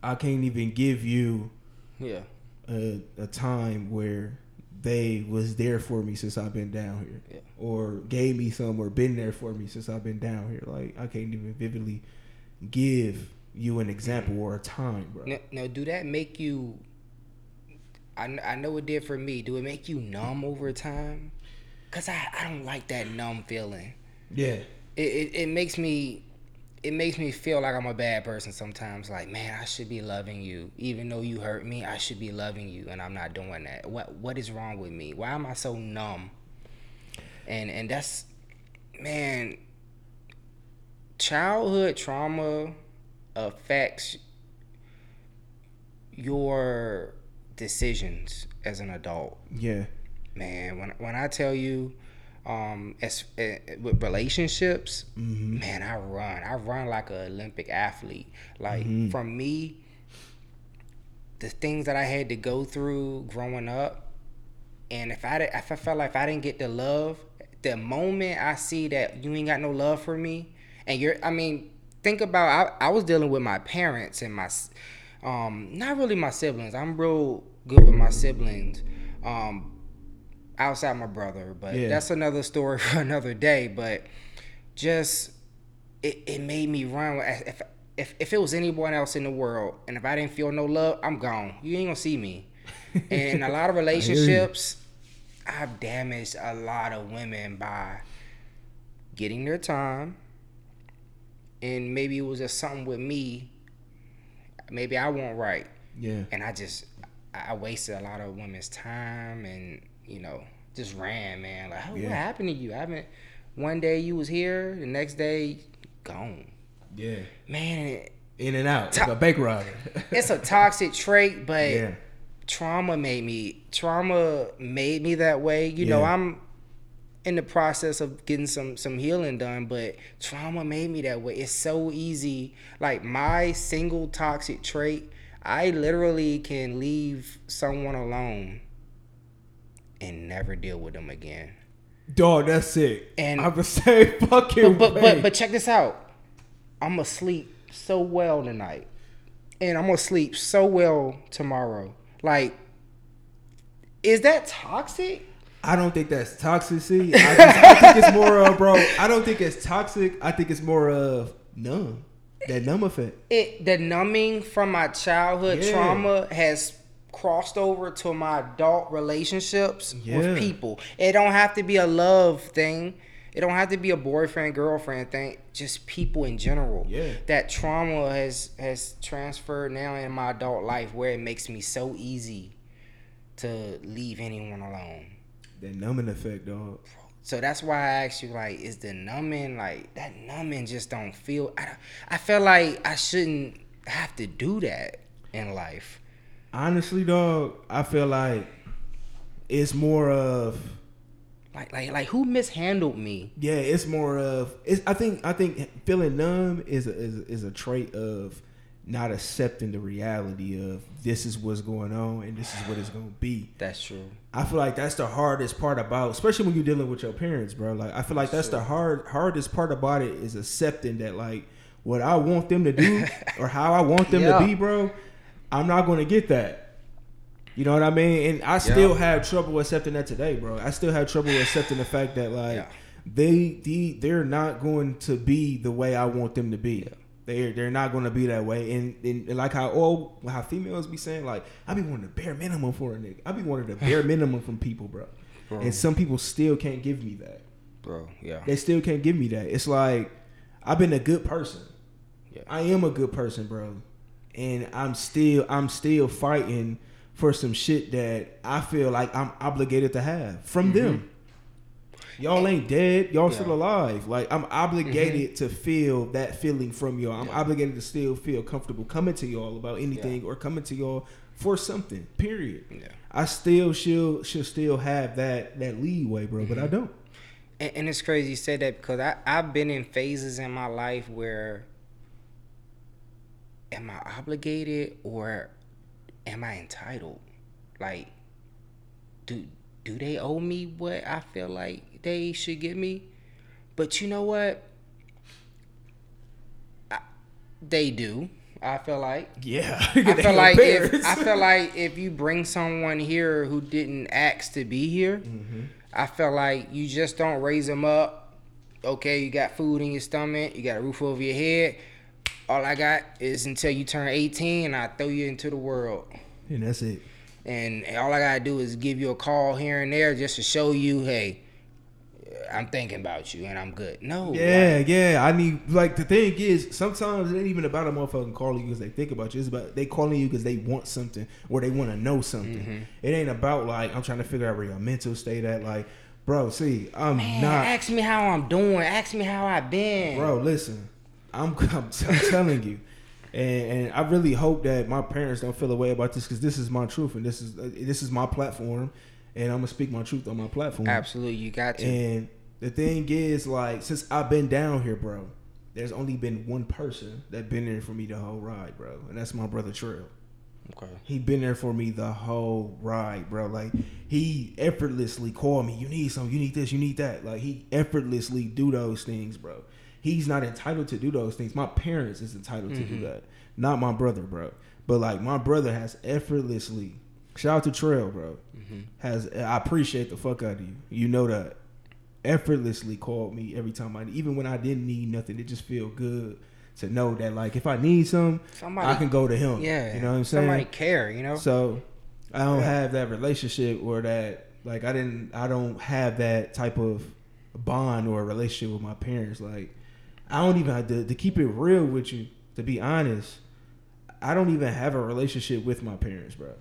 I can't even give you Yeah. a, a time where they was there for me since I've been down here, Yeah. or gave me some, or been there for me since I've been down here. Like I can't even vividly give you an example or a time, bro. Now, now, do that make you? I, I know it did for me. Do it make you numb over time? Cause I, I don't like that numb feeling. Yeah, It, it it makes me it makes me feel like I'm a bad person sometimes. Like man, I should be loving you, even though you hurt me. I should be loving you, and I'm not doing that. What what is wrong with me? Why am I so numb? And and that's man. Childhood trauma affects your decisions as an adult. Yeah, man when when i tell you um as uh, with relationships man i run. I run like an olympic athlete. Like from me the things that i had to go through growing up and if i if i felt like if i didn't get the love the moment i see that you ain't got no love for me and you're i mean think about i, I was dealing with my parents and my um not really my siblings i'm real good with my siblings um outside my brother, but Yeah. that's another story for another day. But just it, it made me run. If, if if it was anyone else in the world, and if I didn't feel no love, I'm gone. You ain't gonna see me. And a lot of relationships, I've damaged a lot of women by getting their time, and maybe it was just something with me. Maybe I won't write. yeah, and I just I wasted a lot of women's time and you know just ran man like oh, Yeah. what happened to you I haven't one day you was here the next day gone yeah. man In and out, Ta- like a bank robber. it's a toxic trait but yeah, trauma made me trauma made me that way you know I'm in the process of getting some some healing done but trauma made me that way it's so easy like my single toxic trait I literally can leave someone alone and never deal with them again dog, that's it. And- I'm the same fucking but but, way. but but check this out. I'm gonna sleep so well tonight, and I'm gonna sleep so well tomorrow. Like, is that toxic? I don't think that's toxicity. I, just, I think it's more of, bro. I don't think it's toxic. I think it's more of numb. That numb effect. It the numbing from my childhood Yeah. trauma has crossed over to my adult relationships Yeah. with people. It don't have to be a love thing. It don't have to be a boyfriend girlfriend thing. Just people in general. Yeah. That trauma has has transferred now in my adult life where it makes me so easy to leave anyone alone. That numbing effect, dog. So that's why I asked you, like, is the numbing like that? Numbing just don't feel. I I feel like I shouldn't have to do that in life. Honestly, dog, I feel like it's more of Like like like who mishandled me? yeah, it's more of it's. I think I think feeling numb is a, is a, is a trait of not accepting the reality of this is what's going on and this is what it's gonna be. That's true. I feel like that's the hardest part about, especially when you're dealing with your parents, bro. Like I feel like that's the hard hardest part about it is accepting that like what I want them to do or how I want them Yeah. to be, bro. I'm not going to get that. You know what I mean? And I still Yeah. have trouble accepting that today, bro. I still have trouble accepting the fact that like Yeah. they the they're not going to be the way I want them to be. They're they're not going to be that way. And, and, and like how all how females be saying like I be wanting the bare minimum for a nigga. I be wanting the bare minimum from people, bro. Bro. And some people still can't give me that. Bro, yeah. They still can't give me that. It's like I've been a good person. Yeah. I am a good person, bro. And I'm still I'm still fighting for some shit that I feel like I'm obligated to have from them. Mm-hmm. Y'all ain't dead. Y'all still alive. Like I'm obligated mm-hmm. to feel that feeling from y'all. I'm Yeah. obligated to still feel comfortable coming to y'all about anything or coming to y'all for something. Period. Yeah. I still should should still have that that leeway, bro, but I mm-hmm. don't. And, and it's crazy you said that because I, I've been in phases in my life where am I obligated or am I entitled? Like, do do they owe me what I feel like they should give me? But you know what? I, they do. I feel like. Yeah, I feel like if. I feel like if you bring someone here who didn't ask to be here, Mm-hmm. I feel like you just don't raise them up. Okay, you got food in your stomach, you got a roof over your head. All I got is until you turn 18 and I throw you into the world. and that's it. And all I gotta do is give you a call here and there just to show you, hey, I'm thinking about you and I'm good. No, Yeah, yeah. I need like the thing is sometimes it ain't even about a motherfucking calling you because they think about you. It's about they calling you because they want something or they want to know something. Mm-hmm. It ain't about like I'm trying to figure out where your mental state at. Like, bro, see, I'm Man, not. ask me how I'm doing. Ask me how I've been. Bro, listen, I'm, I'm, t- I'm telling you, and, and I really hope that my parents don't feel a way about this because this is my truth and this is uh, this is my platform, and I'm gonna speak my truth on my platform. Absolutely, you got to. And the thing is, like, since I've been down here, bro, there's only been one person that been there for me the whole ride, bro, and that's my brother Trail. okay. He been there for me the whole ride, bro. Like he effortlessly called me. You need something. You need this. You need that. Like he effortlessly do those things, bro. He's not entitled to do those things. My parents is entitled to do mm-hmm. that, not my brother, bro. But like my brother has effortlessly. Shout out to Trail, bro. Mm-hmm. Has I appreciate the fuck out of you. You know that. Effortlessly called me every time I even when I didn't need nothing. It just feel good to know that like if I need some, Somebody- I can go to him. Yeah, you know what I'm saying. Somebody care, you know. So I don't have that relationship or that like I didn't I don't have that type of bond or relationship with my parents. Like I don't even have to, to keep it real with you, to be honest, I don't even have a relationship with my parents, bro.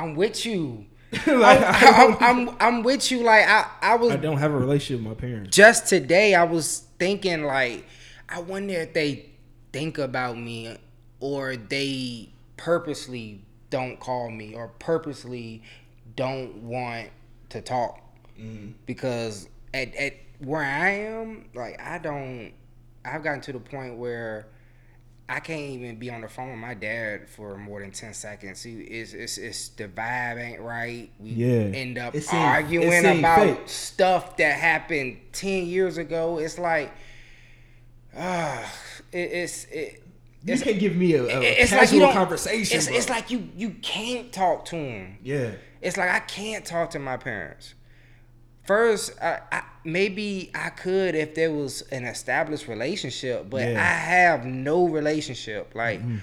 I'm with you. like I'm, I'm, I'm, I'm with you. Like I, I was I don't have a relationship with my parents. just today. I was thinking like, I wonder if they think about me or they purposely don't call me or purposely don't want to talk mm-hmm. because at, at where I am, like I don't. I've gotten to the point where I can't even be on the phone with my dad for more than ten seconds. He, it's, it's, it's the vibe ain't right. We Yeah. end up arguing about fake. stuff that happened ten years ago. It's like, ah, it, it's it. You It's, can give me a, a it's like casual you don't. conversation. It's, it's like you you can't talk to him. yeah, It's like I can't talk to my parents. First, I, I, maybe I could if there was an established relationship, but Yeah. Mm-hmm. I have no relationship. Like, man,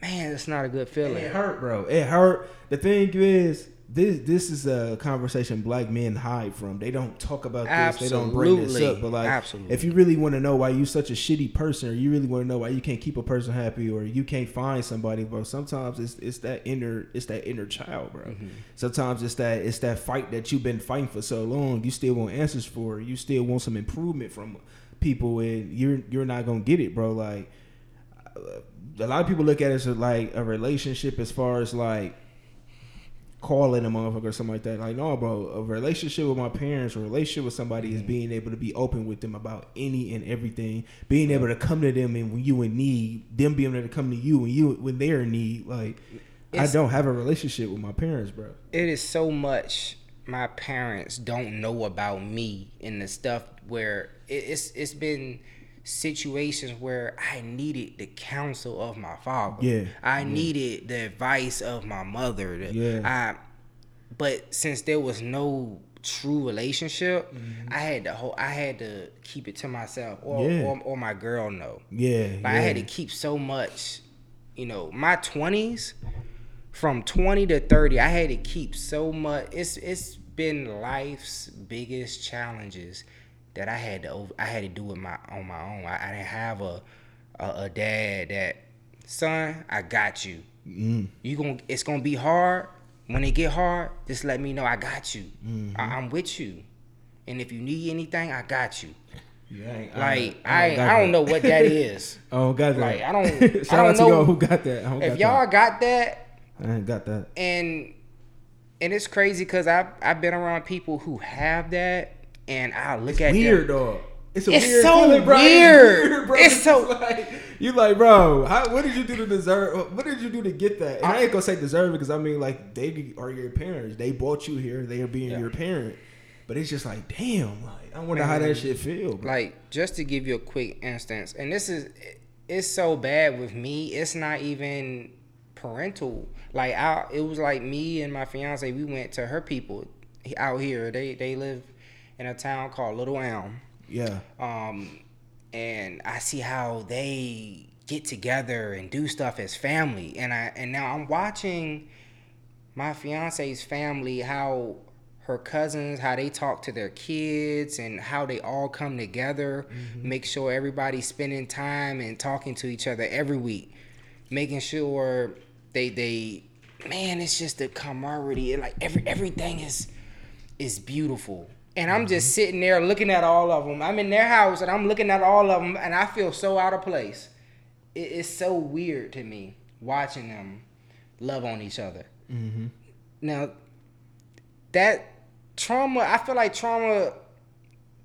it's not a good feeling. It hurt, bro. It hurt. The thing is, this this is a conversation black men hide from. They don't talk about this. They don't bring this up. But like, Absolutely. if you really want to know why you such a shitty person, or you really want to know why you can't keep a person happy, or you can't find somebody, bro. Sometimes it's it's that inner it's that inner child, bro. Mm-hmm. Sometimes it's that it's that fight that you've been fighting for so long. You still want answers for. You still want some improvement from people, and you're you're not gonna get it, bro. Like a lot of people look at it as like a relationship as far as like calling a motherfucker or something like that. Like, no, bro, a relationship with my parents, a relationship with somebody Mm-hmm. is being able to be open with them about any and everything, being able to come to them and when you in need, them being able to come to you when you when they're in need. Like, It's- I don't have a relationship with my parents, bro. it is so much my parents don't know about me and the stuff where it, it's it's been situations where I needed the counsel of my father. Yeah, I needed the advice of my mother. The- Yeah. I but since there was no true relationship, Mm-hmm. I had to hold, I had to keep it to myself or Yeah. or, or my girl know. Yeah, Like yeah. I had to keep so much, you know, my twenties, from twenty to thirty, I had to keep so much. It's it's been life's biggest challenges that I had to I had to do it my on my own. I, I didn't have a, a a dad that son, I got you. Mm. You going to it's gonna be hard. When it get hard, just let me know I got you. Mm-hmm. I, I'm with you. And if you need anything, I got you. Yeah, I Like I, I, don't got I, don't know what that is. I don't got that. Like, I don't- Shout I don't out to know- y'all who got that. I if got y'all that. got that, I ain't got that. and and it's crazy because I've I've been around people who have that, and I look at weird them. dog. It's a It's weird so feeling, bro. weird. bro. It's so- like you like, bro. How, what did you do to deserve? What did you do to get that? And I, ain't gonna say deserve it because I mean, like they are your parents. They brought you here. They are being Yeah. your parent. But it's just like, damn. Like I wonder how that mm-hmm. shit feel. Bro. Like just to give you a quick instance, and this is it's so bad with me. It's not even parental. Like I, it was like me and my fiance. We went to her people out here. They they live in a town called Little Elm. Yeah. Um, and I see how they get together and do stuff as family. And I and now I'm watching my fiance's family how her cousins how they talk to their kids and how they all come together mm-hmm. make sure everybody's spending time and talking to each other every week making sure they they man it's just the camaraderie like every everything is is beautiful and i'm just mm-hmm. sitting there looking at all of them i'm in their house and i'm looking at all of them and i feel so out of place it, it's so weird to me watching them love on each other mm-hmm. now that trauma i feel like trauma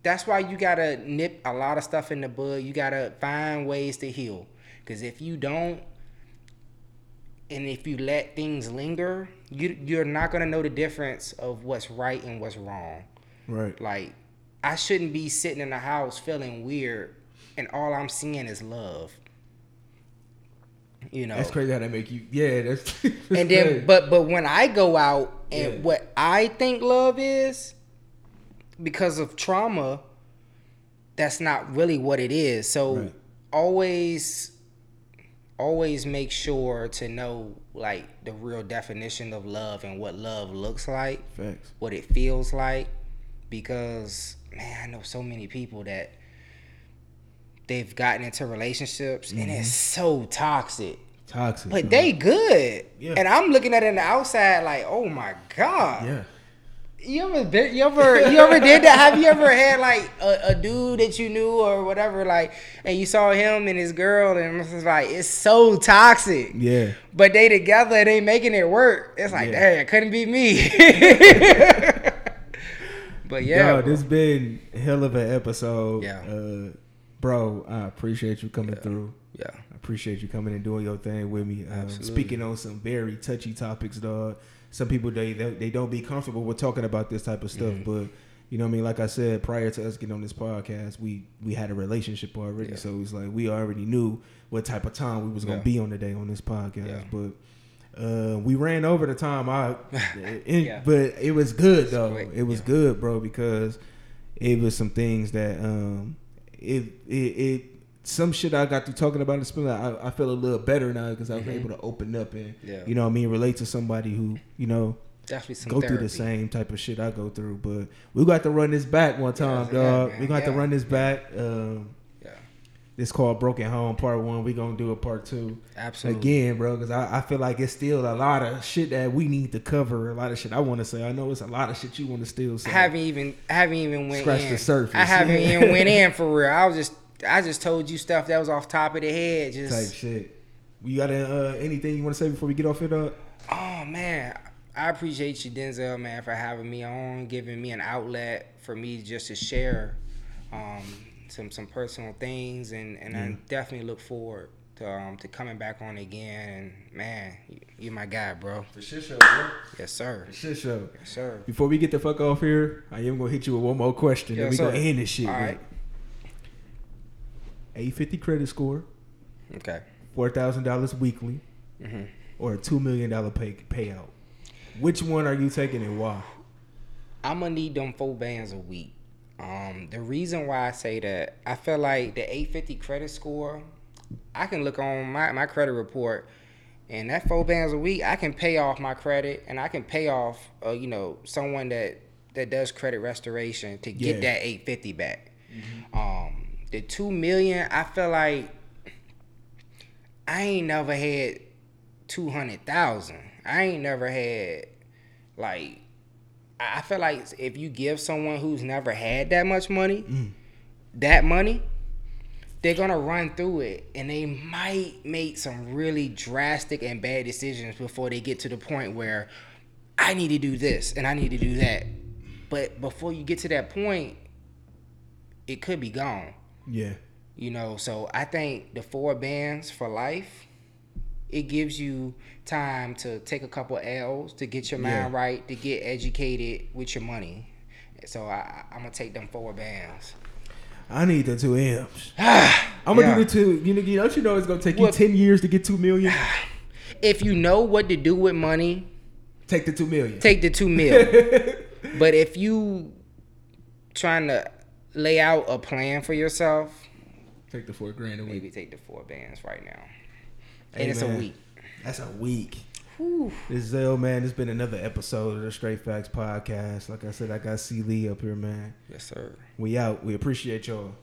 that's why you gotta nip a lot of stuff in the bud you gotta find ways to heal because if you don't and if you let things linger, you you're not gonna know the difference of what's right and what's wrong. Right. Like I shouldn't be sitting in the house feeling weird, and all I'm seeing is love. You know. That's crazy how they make you. Yeah, that's. that's and then, crazy. but but when I go out and yeah. what I think love is, because of trauma, that's not really what it is. So right. always always make sure to know like the real definition of love and what love looks like, Facts. what it feels like, because man, I know so many people that they've gotten into relationships mm-hmm. and it's mm-hmm. so toxic. Toxic, but they good, yeah. and I'm looking at it on the outside like, oh my god, yeah you ever did, you ever you ever did that? Have you ever had like a, a, dude that you knew or whatever, like, and you saw him and his girl, and it's like it's so toxic. Yeah. But they together, they making it work. It's like, yeah. it couldn't be me. but yeah, Yo, this been hell of an episode. Yeah. Uh, bro, I appreciate you coming yeah. through. Yeah. I appreciate you coming and doing your thing with me. Uh, speaking on some very touchy topics, dog some people they they don't be comfortable with talking about this type of stuff, mm-hmm. but you know what I mean? Like I said, prior to us getting on this podcast, we we had a relationship already, yeah. so it's like we already knew what type of time we was gonna yeah. be on today on this podcast. Yeah. But uh, we ran over the time I, yeah. but it was good though. It was good, bro, because it was some things that um, it it, it some shit I got through talking about in it, I, I feel a little better now because I was mm-hmm. able to open up and yeah. you know I mean relate to somebody who you know definitely go therapy. through the same type of shit I go through. But we got to run this back one time, yeah, dog. Yeah, we got to run this back. Um, yeah, it's called Broken Home Part One. We're gonna do a Part Two. Absolutely again, bro, because I, I feel like it's still a lot of shit that we need to cover. A lot of shit I want to say. I know it's a lot of shit you want to still say. I haven't even I haven't even went scratch in. the surface. I haven't even went in for real. I was just I just told you stuff that was off top of the head. Just type shit. You got uh, anything you want to say before we get off it up? Oh man, I appreciate you, Denzel, man, for having me on, giving me an outlet for me just to share um, some some personal things, and and I definitely look forward to um, to coming back on again. And man, you, are my guy, bro. The shit show, bro. Yes, sir. The shit show. Yes, sir. Before we get the fuck off here, I am gonna hit you with one more question, yes, and we sir. gonna end this shit. All right. 850 credit score. Okay. Four thousand dollars weekly, mm-hmm. or a two million dollar pay payout. Which one are you taking and why? I'm gonna need them four bands a week. Um, the reason why I say that, I feel like the 850 credit score, I can look on my, my credit report, and that four bands a week, I can pay off my credit, and I can pay off, uh, you know, someone that that does credit restoration to get yeah. that 850 back. Mm-hmm. Um, the two million, I feel like I ain't never had two hundred thousand. I ain't never had like I feel like if you give someone who's never had that much money, mm. that money, they're gonna run through it and they might make some really drastic and bad decisions before they get to the point where I need to do this and I need to do that. But before you get to that point, it could be gone. Yeah. You know, so I think the four bands for life, it gives you time to take a couple L's to get your mind yeah. right, to get educated with your money. So I, I'm gonna take them four bands. I need the two M's. I'm gonna Yeah. do the two. You know, you don't you know it's gonna take What- you ten years to get two million. If you know what to do with money, Take the two million. take the two million. but if you trying to lay out a plan for yourself, Take the four grand a week. maybe take the four bands right now. Hey, and it's a week. That's a week. Whew. This is Zell, man. It's been another episode of the Straight Facts Podcast. Like I said, I got C Lee up here, man. Yes, sir. We out. We appreciate y'all.